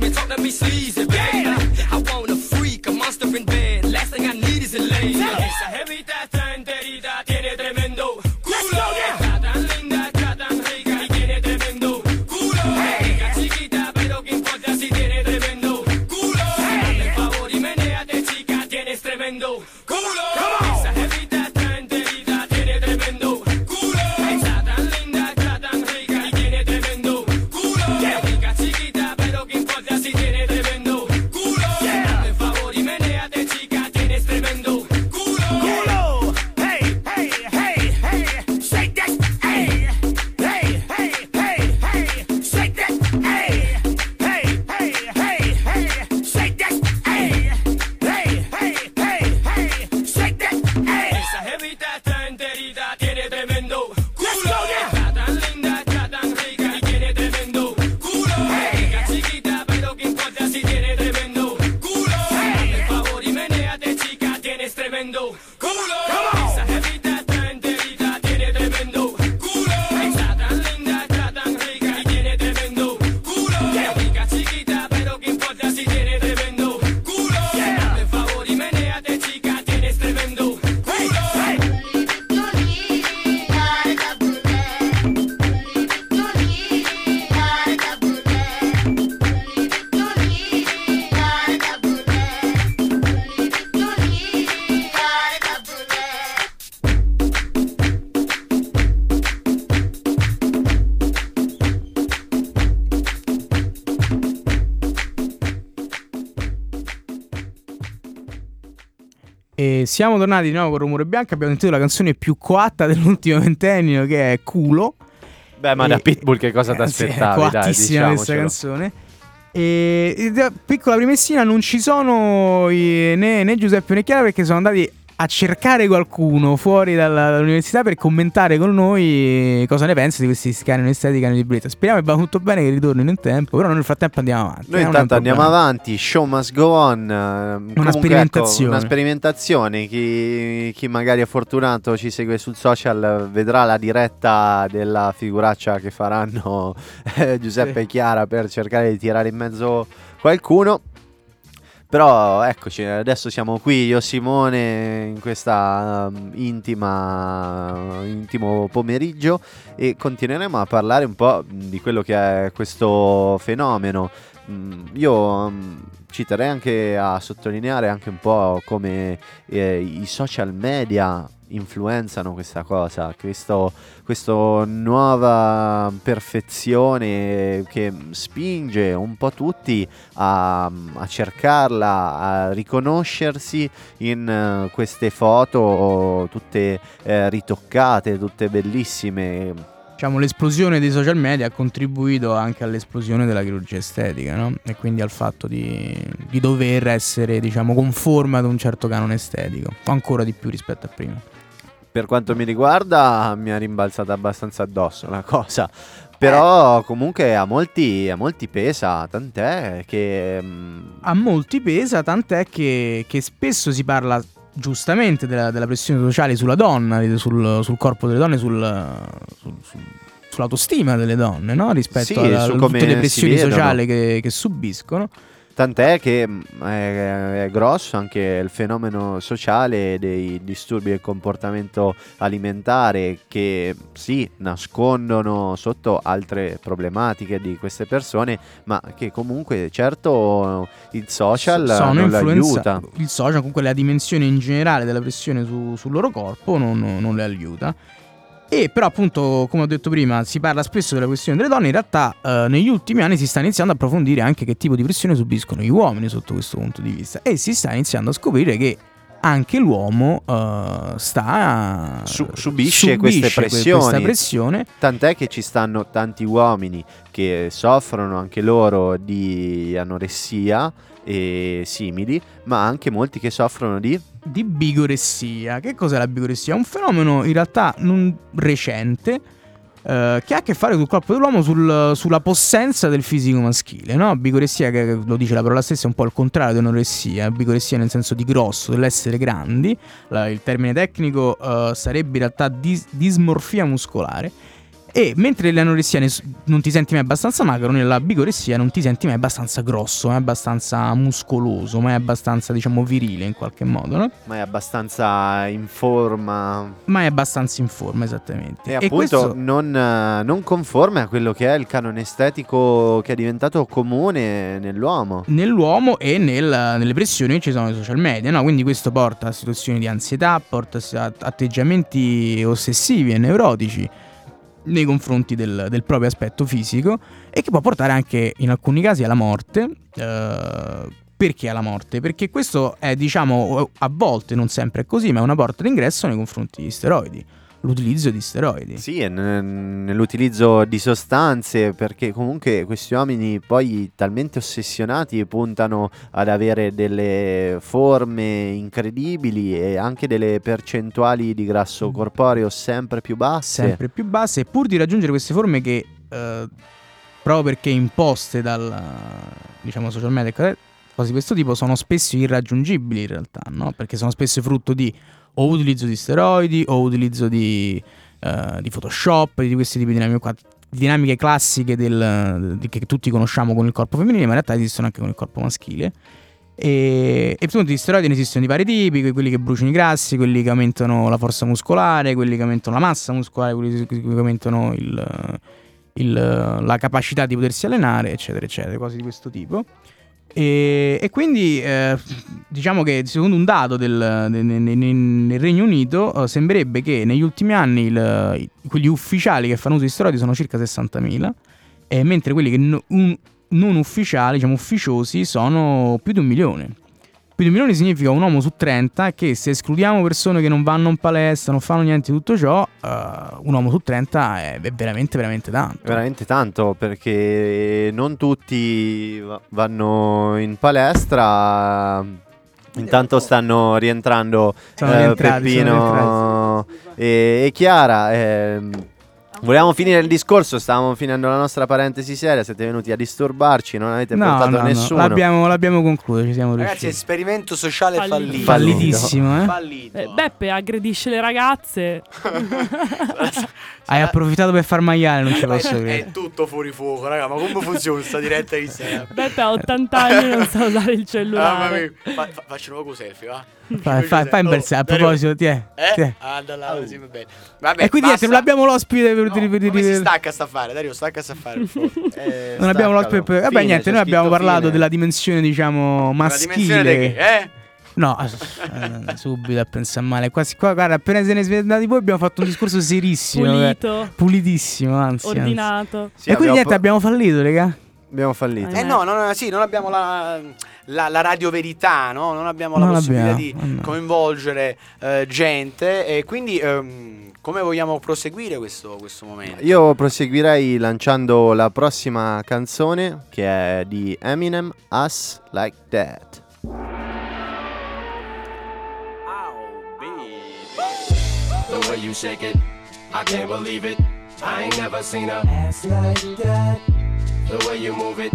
Speaker 2: siamo tornati di nuovo con Rumore Bianco. Abbiamo sentito la canzone più coatta dell'ultimo ventennio, che è Culo.
Speaker 4: Beh, ma
Speaker 2: E-
Speaker 4: da Pitbull che cosa ti
Speaker 2: Eh, sì, è
Speaker 4: aspettavi?
Speaker 2: coattissima questa canzone. E, piccola premessina, non ci sono i- né, né Giuseppe né Chiara perché sono andati a cercare qualcuno fuori dalla- dall'università per commentare con noi cosa ne pensa di questi canoni estetici, canoni di bellezza. Speriamo che vada tutto bene, che ritornino in tempo, però nel frattempo andiamo avanti.
Speaker 4: Noi
Speaker 2: eh,
Speaker 4: intanto andiamo avanti, show must go on. eh, comunque,
Speaker 2: sperimentazione.
Speaker 4: ecco, una sperimentazione. Chi, chi magari è fortunato ci segue sul social vedrà la diretta della figuraccia che faranno eh, Giuseppe
Speaker 2: Sì.
Speaker 4: e Chiara per cercare di tirare in mezzo qualcuno. Però eccoci, adesso siamo qui io e Simone in questa um, intima intimo pomeriggio e continueremo a parlare un po' di quello che è questo fenomeno. Mm, Io mm, ci terrei anche a sottolineare anche un po' come eh, i social media influenzano questa cosa, questo, questa nuova perfezione che spinge un po' tutti a, a cercarla, a riconoscersi in eh, queste foto tutte eh, ritoccate, tutte bellissime.
Speaker 2: Diciamo, l'esplosione dei social media ha contribuito anche all'esplosione della chirurgia estetica, no? E quindi al fatto di, di dover essere, diciamo, conforme ad un certo canone estetico, ancora di più rispetto a prima.
Speaker 4: Per quanto mi riguarda mi ha rimbalzata abbastanza addosso la cosa.
Speaker 2: Eh.
Speaker 4: Però comunque a molti, a molti pesa, tant'è che... mm,
Speaker 2: A molti pesa, tant'è che, che spesso si parla giustamente della, della pressione sociale sulla donna, sul, sul corpo delle donne, sul, sul- sul- sull'autostima delle donne, no? rispetto
Speaker 4: Sì,
Speaker 2: a tutte le
Speaker 4: si
Speaker 2: pressioni sociali che, che subiscono.
Speaker 4: Tant'è che mm, è, grosso anche il fenomeno sociale dei disturbi del comportamento alimentare che sì, nascondono sotto altre problematiche di queste persone, ma che comunque certo il social
Speaker 2: sono
Speaker 4: non l'aiuta.
Speaker 2: Il social, comunque la dimensione in generale della pressione su- sul loro corpo non, non le aiuta. E però appunto, come ho detto prima, si parla spesso della questione delle donne, in realtà eh, negli ultimi anni si sta iniziando a approfondire anche che tipo di pressione subiscono gli uomini sotto questo punto di vista. E si sta iniziando a scoprire che anche l'uomo eh, sta
Speaker 4: Su- subisce queste
Speaker 2: que-
Speaker 4: pressioni.
Speaker 2: questa pressione.
Speaker 4: Tant'è che ci stanno tanti uomini che soffrono anche loro di anoressia e simili, ma anche molti che soffrono di
Speaker 2: di bigoressia. Che cos'è la bigoressia? È un fenomeno in realtà non recente eh, che ha a che fare sul corpo dell'uomo, sul- sulla possenza del fisico maschile. No? Bigoressia, che lo dice la parola stessa, è un po' il contrario di anoressia. Bigoressia nel senso di grosso, dell'essere grandi. La- il termine tecnico eh, sarebbe in realtà dis- dismorfia muscolare. E mentre l'anoressia non ti senti mai abbastanza magro, nella bigoressia non ti senti mai abbastanza grosso, mai abbastanza muscoloso, mai abbastanza, diciamo, virile in qualche modo, no?
Speaker 4: ma è abbastanza in forma
Speaker 2: Ma è abbastanza in forma, esattamente.
Speaker 4: e appunto
Speaker 2: questo-
Speaker 4: non, non conforme a quello che è il canone estetico che è diventato comune nell'uomo.
Speaker 2: nell'uomo e nel- nelle pressioni che ci sono sui social media, no? Quindi questo porta a situazioni di ansietà, porta a atteggiamenti ossessivi e neurotici nei confronti del, del proprio aspetto fisico e che può portare anche in alcuni casi alla morte. eh, perché alla morte? Perché questo è, diciamo, a volte, non sempre è così, ma è una porta d'ingresso nei confronti di steroidi. L'utilizzo di steroidi.
Speaker 4: Sì, e n- nell'utilizzo di sostanze, perché comunque questi uomini poi talmente ossessionati puntano ad avere delle forme incredibili e anche delle percentuali di grasso corporeo sempre più basse.
Speaker 2: Mm. sempre più basse, e pur di raggiungere queste forme che, eh, proprio perché imposte dal diciamo, social media, cose di questo tipo, sono spesso irraggiungibili in realtà, no? Perché sono spesso frutto di o utilizzo di steroidi o utilizzo di, eh, di Photoshop, di questi tipi di dinamiche qua. Dinamiche classiche del- che tutti conosciamo con il corpo femminile, ma in realtà esistono anche con il corpo maschile. E, e di steroidi ne esistono di vari tipi, quelli che bruciano i grassi, quelli che aumentano la forza muscolare, quelli che aumentano la massa muscolare, quelli che aumentano il- il- la capacità di potersi allenare, eccetera, eccetera, cose di questo tipo. E, e quindi eh, diciamo che secondo un dato del, de- ne- ne- ne- nel Regno Unito eh, sembrerebbe che negli ultimi anni il- quelli ufficiali che fanno uso di steroidi sono circa 60.000, e mentre quelli che no- un- non ufficiali, diciamo ufficiosi, sono più di un milione. 22 milioni significa un uomo su 30 che se escludiamo persone che non vanno in palestra, non fanno niente di tutto ciò, eh, un uomo su 30 è, è veramente, veramente tanto.
Speaker 4: Veramente tanto perché non tutti va- vanno in palestra. Intanto stanno rientrando
Speaker 2: Sono
Speaker 4: eh,
Speaker 2: rientrati,
Speaker 4: Peppino e, e Chiara. ehm, volevamo finire il discorso, stavamo finendo la nostra parentesi seria. Siete venuti a disturbarci, non avete
Speaker 2: No,
Speaker 4: portato
Speaker 2: no, no,
Speaker 4: nessuno.
Speaker 2: L'abbiamo, l'abbiamo concluso, ci siamo
Speaker 1: Ragazzi,
Speaker 2: riusciti.
Speaker 1: esperimento sociale
Speaker 3: Fallito.
Speaker 1: fallito.
Speaker 2: Fallitissimo, eh?
Speaker 1: Fallito.
Speaker 3: Eh, Beppe aggredisce le ragazze.
Speaker 2: Hai approfittato per far maiale, non ci posso credere.
Speaker 1: È tutto fuori fuoco, raga. Ma come funziona sta diretta di sera?
Speaker 3: Beppe ha 80 anni e non sa usare il
Speaker 1: Mamma
Speaker 3: cellulare.
Speaker 1: mia. Fa, fa, faccio un poco selfie, va?
Speaker 2: Fai, fai, fai un bel a proposito, ti è. ti
Speaker 1: Eh?
Speaker 2: è.
Speaker 1: Ah, da là, sì, va bene. Vabbè,
Speaker 2: E quindi non abbiamo l'ospite per,
Speaker 1: No,
Speaker 2: per-
Speaker 1: si stacca sta a fare? Dario, stacca sta a fare.
Speaker 4: Eh,
Speaker 2: Non abbiamo l'ospite per- Vabbè,
Speaker 4: Fine,
Speaker 2: niente, noi abbiamo parlato
Speaker 4: fine.
Speaker 2: della dimensione, diciamo,
Speaker 1: La dimensione di
Speaker 2: maschile.
Speaker 1: chi? Eh?
Speaker 2: No, eh, subito a pensare male. Quasi qua, guarda, appena se ne siete andati voi abbiamo fatto un discorso serissimo. eh.
Speaker 3: Pulito,
Speaker 2: Pulitissimo, anzi. anzi.
Speaker 3: ordinato.
Speaker 4: Sì,
Speaker 2: e quindi niente, abbiamo fallito, raga.
Speaker 4: Abbiamo fallito.
Speaker 3: Eh,
Speaker 1: Eh no, no, no, sì, non abbiamo la, la, la radio verità, no? Non abbiamo
Speaker 2: Non
Speaker 1: la possibilità
Speaker 2: abbiamo,
Speaker 1: di
Speaker 2: no.
Speaker 1: coinvolgere eh, gente e quindi ehm, come vogliamo proseguire questo, questo momento?
Speaker 4: Io proseguirei lanciando la prossima canzone che è di Eminem, Us Like That.
Speaker 8: The way you shake it, I can't believe it. I ain't never seen a
Speaker 6: Ass like that.
Speaker 8: The way you move it,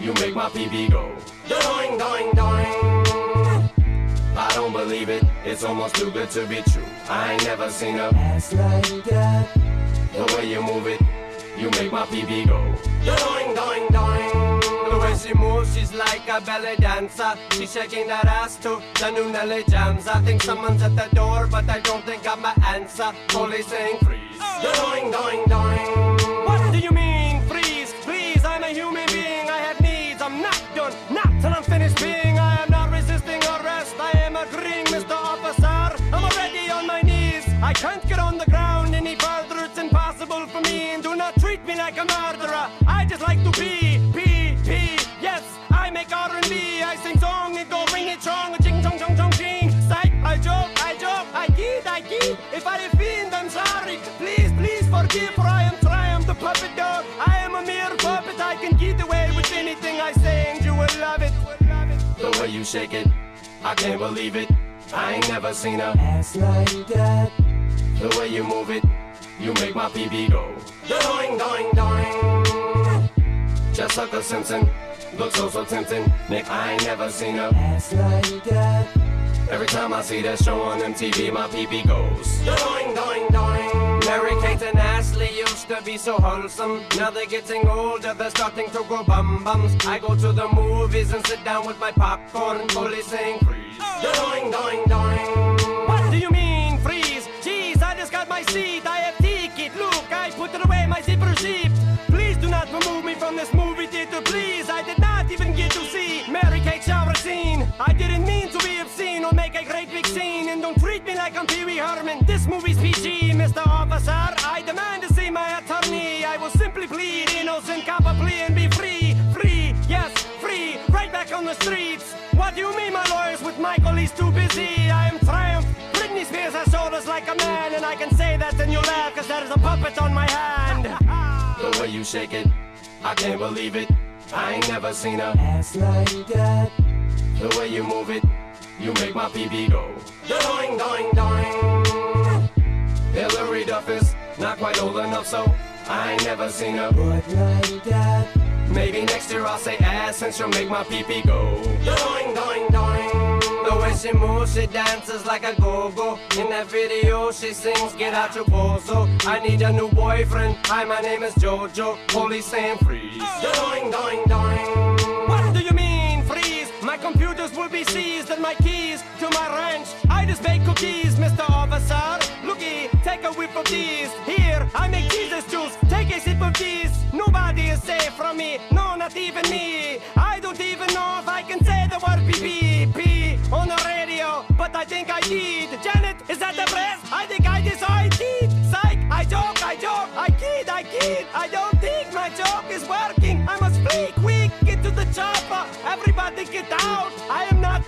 Speaker 8: you make my PB go. Doing, doing, doing. I don't believe it, it's almost too good to be true. I ain't never seen a
Speaker 6: Ass like that.
Speaker 8: The way you move it, you make my PB go. Doing, doing, doing. The way she moves, she's like a belly dancer. She's shaking that ass to the new Nelly jams. I think someone's at the door, but I don't think I'm my answer. Police saying freeze. Doing, doing, doing. Till I'm finished being. I am not resisting arrest. I am agreeing, Mr. Officer. I'm already on my knees. I can't get on the ground any further. It's impossible for me. And do not treat me like a murderer. I just like to pee, pee, pee. Yes, I make R&B. I sing song and go ring it strong. Ching chong chong chong ching. Psych, I joke, I joke. I kid, I kid. If I offend, I'm sorry. Please, please forgive. For I am Triumph, shake it, I can't believe it. I ain't never seen a
Speaker 6: Ass like that.
Speaker 8: the way you move it, you make my PB go. Doing, doing, doing. Just like a Simpson, looks so so tempting. Nick, I ain't never seen a.
Speaker 6: Ass like that.
Speaker 8: Every time I see that show on MTV, my PB goes. Doing, doing, doing. Mary Kate and Ashley used to be so wholesome. Now they're getting older, they're starting to grow bum bums. I go to the movies and sit down with my popcorn, fully saying freeze. Doing, doing, doing. What do you mean freeze? Jeez, I just got my seat. I have ticket. Look, I put it away, my zipper zip. Don't treat me like I'm Pee Wee Herman. This movie's PG, Mr. Officer. I demand to see my attorney. I will simply plead innocent, cop a plea and be free. Free, yes, free. Right back on the streets. What do you mean, my lawyers with Michael? He's too busy. I am Triumph. Britney Spears has shoulders like a man, and I can say that and you laugh, cause there is a puppet on my hand. the way you shake it, I can't believe it. I ain't never seen a
Speaker 6: Ass like that.
Speaker 8: the way you move it, you make my PB go. Doing, doing, doing. Hillary Duff is not quite old enough, so I ain't never seen a
Speaker 6: But like that.
Speaker 8: Maybe next year I'll say ass since she'll make my PP go. Doing, doing, doing. The way she moves, she dances like a go-go. In that video, she sings, get out your bozo. I need a new boyfriend. Hi, my name is Jojo. Police saying freeze. Doing, doing, doing. Will be seized and my keys to my ranch. I just bake cookies, Mr. Officer. Looky, take a whiff of these. Here, I make Jesus juice. Take a sip of these. Nobody is safe from me. No, not even me. I don't even know if I can say the word PP. P on the radio, but I think I did. Janet, is that the press? I think I did. Psych, I joke, I joke, I kid, I kid. I don't think my joke is working. I must flee quick, get to the chopper. Everybody get out.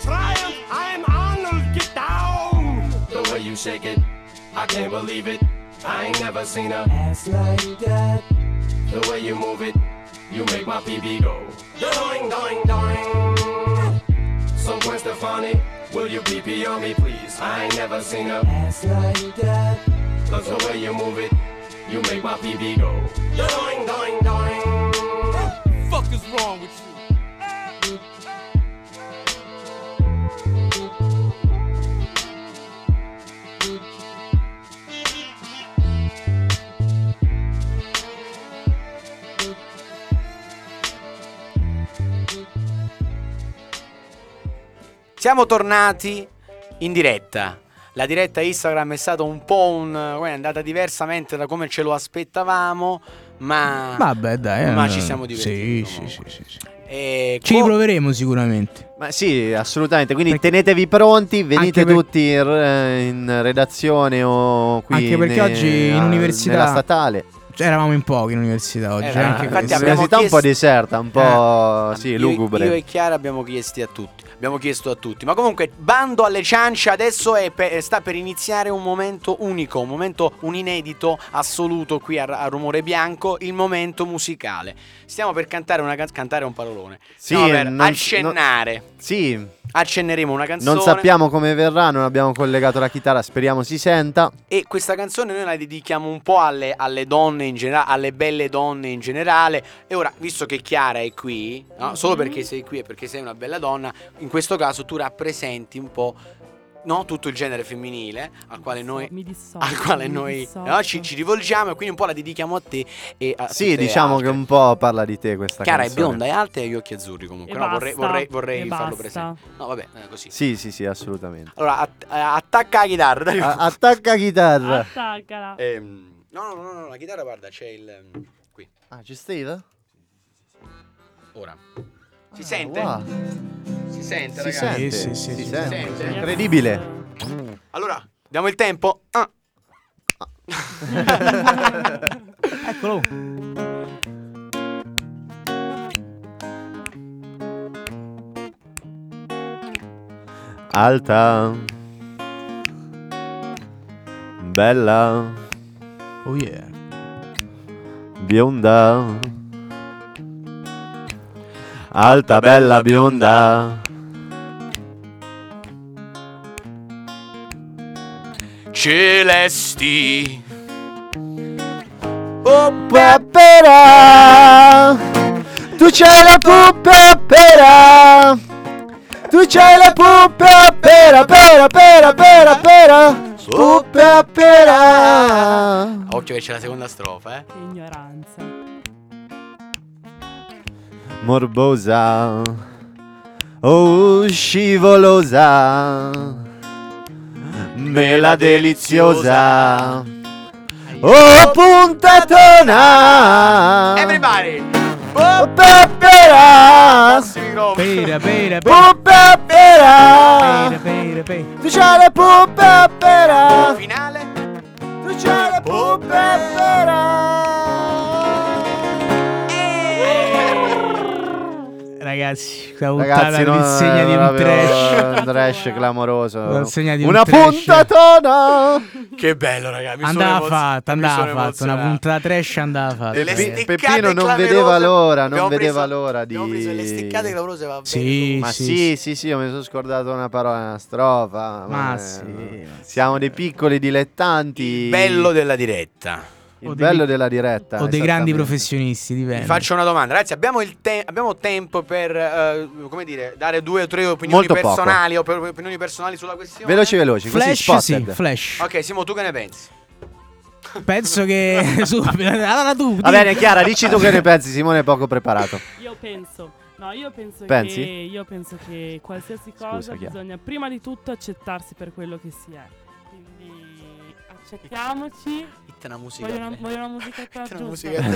Speaker 8: I am not triumph. I'm Arnold. Get down. The way you shake it, I can't believe it. I ain't never seen a ass like that. The way you move it, you make my PB go. Doing, doing, doing. So Gwen Stefani, will you PP on me, please? I ain't never seen a ass like that. Cause the way you move it, you make my PB go. Doing, doing, doing. Fuck is wrong with you?
Speaker 1: Siamo tornati in diretta. La diretta Instagram è stata un po' un. è andata diversamente da come ce lo aspettavamo. Ma.
Speaker 2: Vabbè, dai.
Speaker 1: Ma ci siamo divertiti.
Speaker 2: Sì, sì, sì, sì, sì.
Speaker 1: E
Speaker 2: Ci
Speaker 1: co-
Speaker 2: riproveremo sicuramente.
Speaker 4: Ma sì, assolutamente. Quindi
Speaker 2: Perché-
Speaker 4: tenetevi pronti, venite
Speaker 2: Anche per-
Speaker 4: tutti in, in redazione o qui
Speaker 2: Anche perché
Speaker 4: ne-
Speaker 2: oggi in
Speaker 4: a-
Speaker 2: università-
Speaker 4: nella statale.
Speaker 2: Cioè, eravamo in pochi in università oggi.
Speaker 1: Eh,
Speaker 2: anche
Speaker 1: infatti
Speaker 2: questo.
Speaker 1: abbiamo
Speaker 4: L'università un po'
Speaker 1: chiesto-
Speaker 4: deserta, un po' sì,
Speaker 1: io,
Speaker 4: lugubre.
Speaker 1: io e Chiara abbiamo chiesti a tutti. Abbiamo chiesto a tutti. Ma comunque, bando alle ciance. Adesso è pe- sta per iniziare un momento unico, un momento, un inedito assoluto qui a, a Rumore Bianco. Il momento musicale. Stiamo per cantare una canzone. Cantare un parolone.
Speaker 4: Sì,
Speaker 1: Stiamo per
Speaker 4: non-
Speaker 1: accennare.
Speaker 4: Sì,
Speaker 1: Accenneremo una canzone.
Speaker 4: non sappiamo come verrà, non abbiamo collegato la chitarra, speriamo si senta.
Speaker 1: E questa canzone noi la dedichiamo un po' alle, alle donne in generale, alle belle donne in generale. E ora, visto che Chiara è qui, no, solo perché sei qui e perché sei una bella donna, in questo caso tu rappresenti un po' no, tutto il genere femminile al quale noi,
Speaker 3: Mi dissocio.
Speaker 1: al quale
Speaker 3: mi
Speaker 1: noi no, ci, ci rivolgiamo e quindi un po' la dedichiamo a te e a
Speaker 4: Sì, diciamo
Speaker 1: altre.
Speaker 4: che un po' parla di te questa
Speaker 1: Chiara è
Speaker 4: canzone.
Speaker 1: bionda, è alta e ha gli occhi azzurri comunque.
Speaker 3: E
Speaker 1: No, vorrei,
Speaker 3: basta,
Speaker 1: vorrei, vorrei
Speaker 3: e
Speaker 1: farlo
Speaker 3: basta.
Speaker 1: presente. No, vabbè, eh, così.
Speaker 4: Sì, sì, sì, assolutamente.
Speaker 1: Allora, att- eh, attacca la chitarra. dai.
Speaker 4: A- attacca chitarra.
Speaker 3: Attaccala.
Speaker 1: Ehm, no, no, no, no, la chitarra guarda, c'è il ehm, qui.
Speaker 4: Ah, ci Steve?
Speaker 1: Ora. Si sente?
Speaker 4: Wow.
Speaker 1: Si sente,
Speaker 4: Si
Speaker 1: ragazzi.
Speaker 4: sente,
Speaker 2: sì, sì,
Speaker 4: si
Speaker 2: sì,
Speaker 4: sente.
Speaker 1: sente.
Speaker 4: È incredibile.
Speaker 1: Allora, diamo il tempo. Ah.
Speaker 2: Eccolo.
Speaker 4: Alta. Bella.
Speaker 2: Oh yeah.
Speaker 4: Bionda. Alta, bella, bionda.
Speaker 1: Celesti.
Speaker 4: Oh, pera. Tu c'hai la pupa pera. Tu c'hai la pupa pera, pera, pera, pera, pera. Pupa pera.
Speaker 1: Occhio che c'è la seconda strofa, eh.
Speaker 3: Ignoranza.
Speaker 4: Morbosa. Oh, scivolosa. Mela deliziosa. Oh, puntatona.
Speaker 1: Everybody.
Speaker 4: Oh.
Speaker 2: Pera, pera, pera.
Speaker 4: Oh. Tu.
Speaker 1: Finale.
Speaker 4: Tu c'hai le
Speaker 2: Ragazzi, la puntata
Speaker 4: Ragazzi, no,
Speaker 2: di un trash.
Speaker 4: un trash clamoroso. Una
Speaker 2: trash.
Speaker 4: puntatona.
Speaker 1: Che bello, ragazzi.
Speaker 2: Andava fatta, andava fatta. Una puntata trash andava fatta.
Speaker 4: Pe- Peppino non vedeva l'ora, non vedeva
Speaker 1: preso-
Speaker 4: l'ora di-
Speaker 1: preso le steccate clamorose, va bene.
Speaker 2: Sì,
Speaker 4: Ma sì, sì, sì, io mi sono scordato una parola, una strofa.
Speaker 2: Ma
Speaker 4: eh,
Speaker 2: sì, ma
Speaker 4: Siamo dei piccoli dilettanti.
Speaker 1: Il bello della diretta.
Speaker 4: Il
Speaker 2: dei-
Speaker 4: bello della diretta.
Speaker 2: O dei grandi professionisti,
Speaker 1: Vi
Speaker 2: dipende.
Speaker 1: faccio una domanda, ragazzi. Abbiamo, il te- abbiamo tempo per, eh, come dire, dare due o tre opinioni
Speaker 4: Molto poco.
Speaker 1: personali o per opinioni personali sulla questione?
Speaker 4: Veloci, veloci, così
Speaker 2: Flash, sì,
Speaker 4: spotted.
Speaker 2: flash.
Speaker 1: Ok, Simo, tu che ne pensi?
Speaker 2: Penso che. Allora tu.
Speaker 4: Va bene, Chiara, dici tu che ne pensi. Simone è poco preparato.
Speaker 3: Io penso. No, io penso
Speaker 4: Pensi?
Speaker 3: che io penso che qualsiasi
Speaker 4: Scusa,
Speaker 3: cosa
Speaker 4: Chiara.
Speaker 3: bisogna prima di tutto accettarsi per quello che si è. Accettiamoci.
Speaker 1: Metti una musica.
Speaker 3: Voglio una, voglio una musichetta
Speaker 1: Metti una
Speaker 3: giusta.
Speaker 1: musica.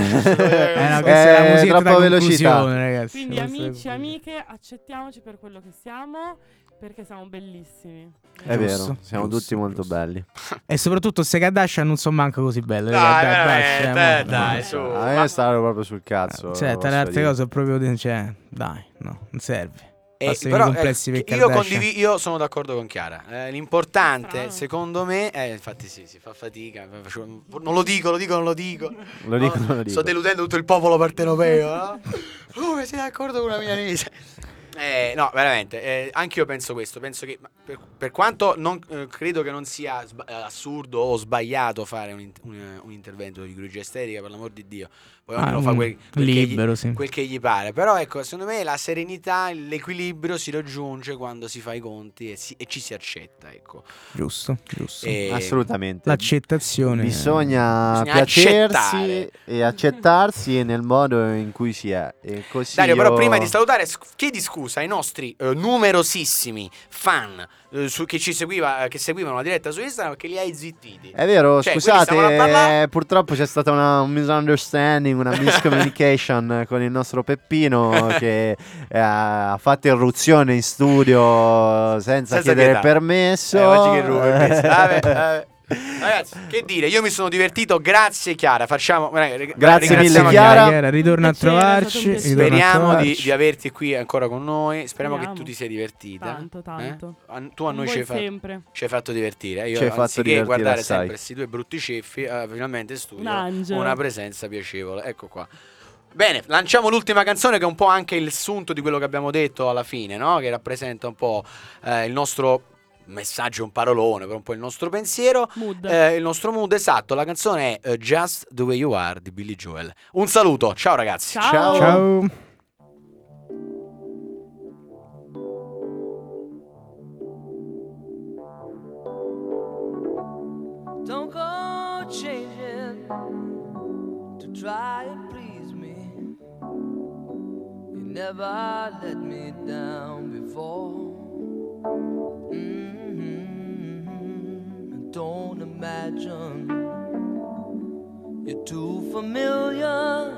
Speaker 2: Eh, no,
Speaker 4: Eh,
Speaker 2: questa è la musica
Speaker 4: troppa velocità.
Speaker 2: ragazzi.
Speaker 3: Quindi
Speaker 2: è-
Speaker 3: amici, amiche, accettiamoci per quello che siamo, perché siamo bellissimi.
Speaker 4: È
Speaker 2: Giusto,
Speaker 4: vero, siamo
Speaker 2: giusto,
Speaker 4: tutti molto
Speaker 2: giusto.
Speaker 4: belli.
Speaker 2: E soprattutto se Kardashian non sono manco così belle. le
Speaker 1: Dai, veramente,
Speaker 2: mo-
Speaker 1: dai,
Speaker 2: no.
Speaker 1: su.
Speaker 4: A
Speaker 1: ma-
Speaker 4: me stavano proprio sul cazzo.
Speaker 2: Cioè, tra le altre
Speaker 4: dire.
Speaker 2: cose proprio. Cioè, dai, no, non serve.
Speaker 1: Eh, però,
Speaker 2: complessi
Speaker 1: eh,
Speaker 2: per
Speaker 1: io, condivi- io sono d'accordo con Chiara. Eh, l'importante,
Speaker 3: Strano.
Speaker 1: secondo me, eh, infatti, sì, si fa fatica. Non lo dico, lo dico, non lo dico.
Speaker 4: Lo dico,
Speaker 1: No,
Speaker 4: non lo dico.
Speaker 1: Sto deludendo tutto il popolo partenopeo. No? Come sei d'accordo con una milanese? Eh, no, veramente, eh, anche io penso questo. Penso che per, per quanto non, eh, credo che non sia sba- assurdo o sbagliato fare un, int- un- un intervento di chirurgia estetica, per l'amor di Dio, poi
Speaker 2: Ah,
Speaker 1: ognuno fa
Speaker 2: un-
Speaker 1: quel, quel che gli-
Speaker 2: libero, sì.
Speaker 1: quel che gli pare. Però ecco, secondo me la serenità, l'equilibrio si raggiunge quando si fa i conti e, si- e ci si accetta. Ecco.
Speaker 2: Giusto, giusto.
Speaker 1: E-
Speaker 4: Assolutamente.
Speaker 2: L'accettazione.
Speaker 4: Bisogna,
Speaker 1: Bisogna
Speaker 4: piacersi
Speaker 1: accettare.
Speaker 4: e accettarsi nel modo in cui si è. E così
Speaker 1: Dario, però
Speaker 4: io-
Speaker 1: prima di salutare, chiedi scusa ai nostri eh, numerosissimi fan eh, su- che ci seguiva, che seguivano la diretta su Instagram che li hai zittiti.
Speaker 4: È vero,
Speaker 1: Cioè,
Speaker 4: scusate,
Speaker 1: parlare-
Speaker 4: eh, purtroppo c'è stata una un misunderstanding, una miscommunication con il nostro Peppino che eh, ha fatto irruzione in studio senza,
Speaker 1: Senza
Speaker 4: chiedere
Speaker 1: pietà.
Speaker 4: permesso.
Speaker 1: Eh, oggi che ruba. Vabbè, vabbè. Ragazzi, che dire, io mi sono divertito, grazie Chiara, facciamo
Speaker 4: Grazie
Speaker 1: rag-
Speaker 4: mille, Chiara.
Speaker 2: Chiara, ritorna a trovarci. ritorna a
Speaker 1: Speriamo di,
Speaker 2: trovarci.
Speaker 1: di averti qui ancora con noi. Speriamo che
Speaker 3: Speriamo.
Speaker 1: tu ti sia divertita.
Speaker 3: Tanto, tanto.
Speaker 1: Eh? Tu a noi ci hai, fatto,
Speaker 3: sempre.
Speaker 1: ci hai fatto divertire. eh. Io,
Speaker 4: Ci hai fatto
Speaker 1: anziché
Speaker 4: divertire
Speaker 1: guardare
Speaker 4: assai.
Speaker 1: sempre questi due brutti ceffi, eh, finalmente in studio
Speaker 3: Un
Speaker 1: una presenza piacevole. Ecco qua. Bene, lanciamo l'ultima canzone che è un po' anche il sunto di quello che abbiamo detto alla fine, no? Che rappresenta un po' eh, il nostro messaggio, un parolone, per un po' il nostro pensiero.
Speaker 3: Mood.
Speaker 1: Eh, il nostro mood esatto, la canzone è eh, Just the Way You Are di Billy Joel. Un saluto, ciao ragazzi.
Speaker 3: Ciao.
Speaker 2: Ciao.
Speaker 9: Don't go changing to try and please me. You never let me down before. Don't imagine you're too familiar,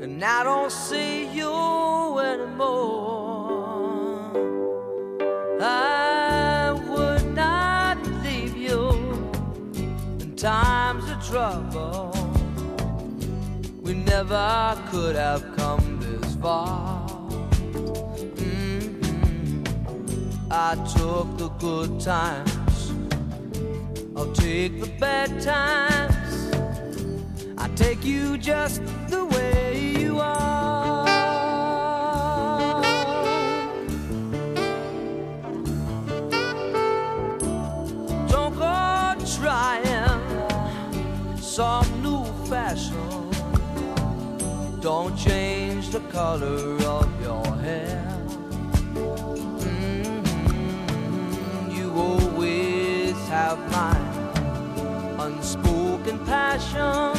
Speaker 9: and I don't see you anymore. I would not leave you in times of trouble. We never could have come this far. Mhm. I took the good times, I'll take the bad times. I take you just the way you are. Don't go trying some new fashion. Don't change the color of your hair. Mhm, You always have my unspoken passion.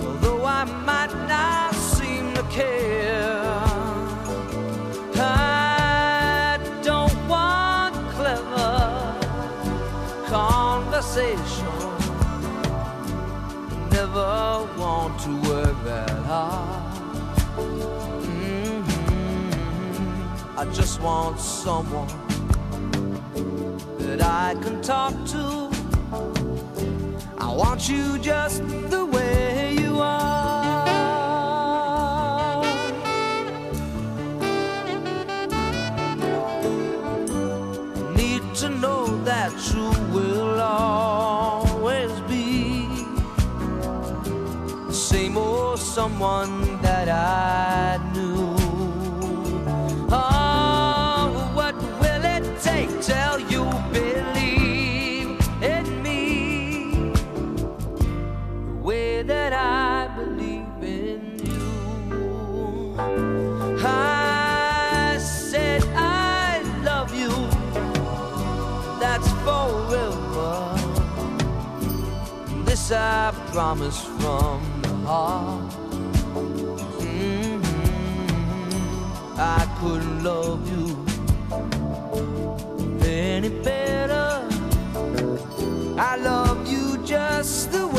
Speaker 9: Although I might not seem to care. I don't want clever conversation. Never want to work that hard. Mhm. I just want someone that I can talk to. I want you just the way you are. Need to know that you will always be the same old someone that I This I promise from the heart. Mhm. I couldn't love you any better. I love you just the way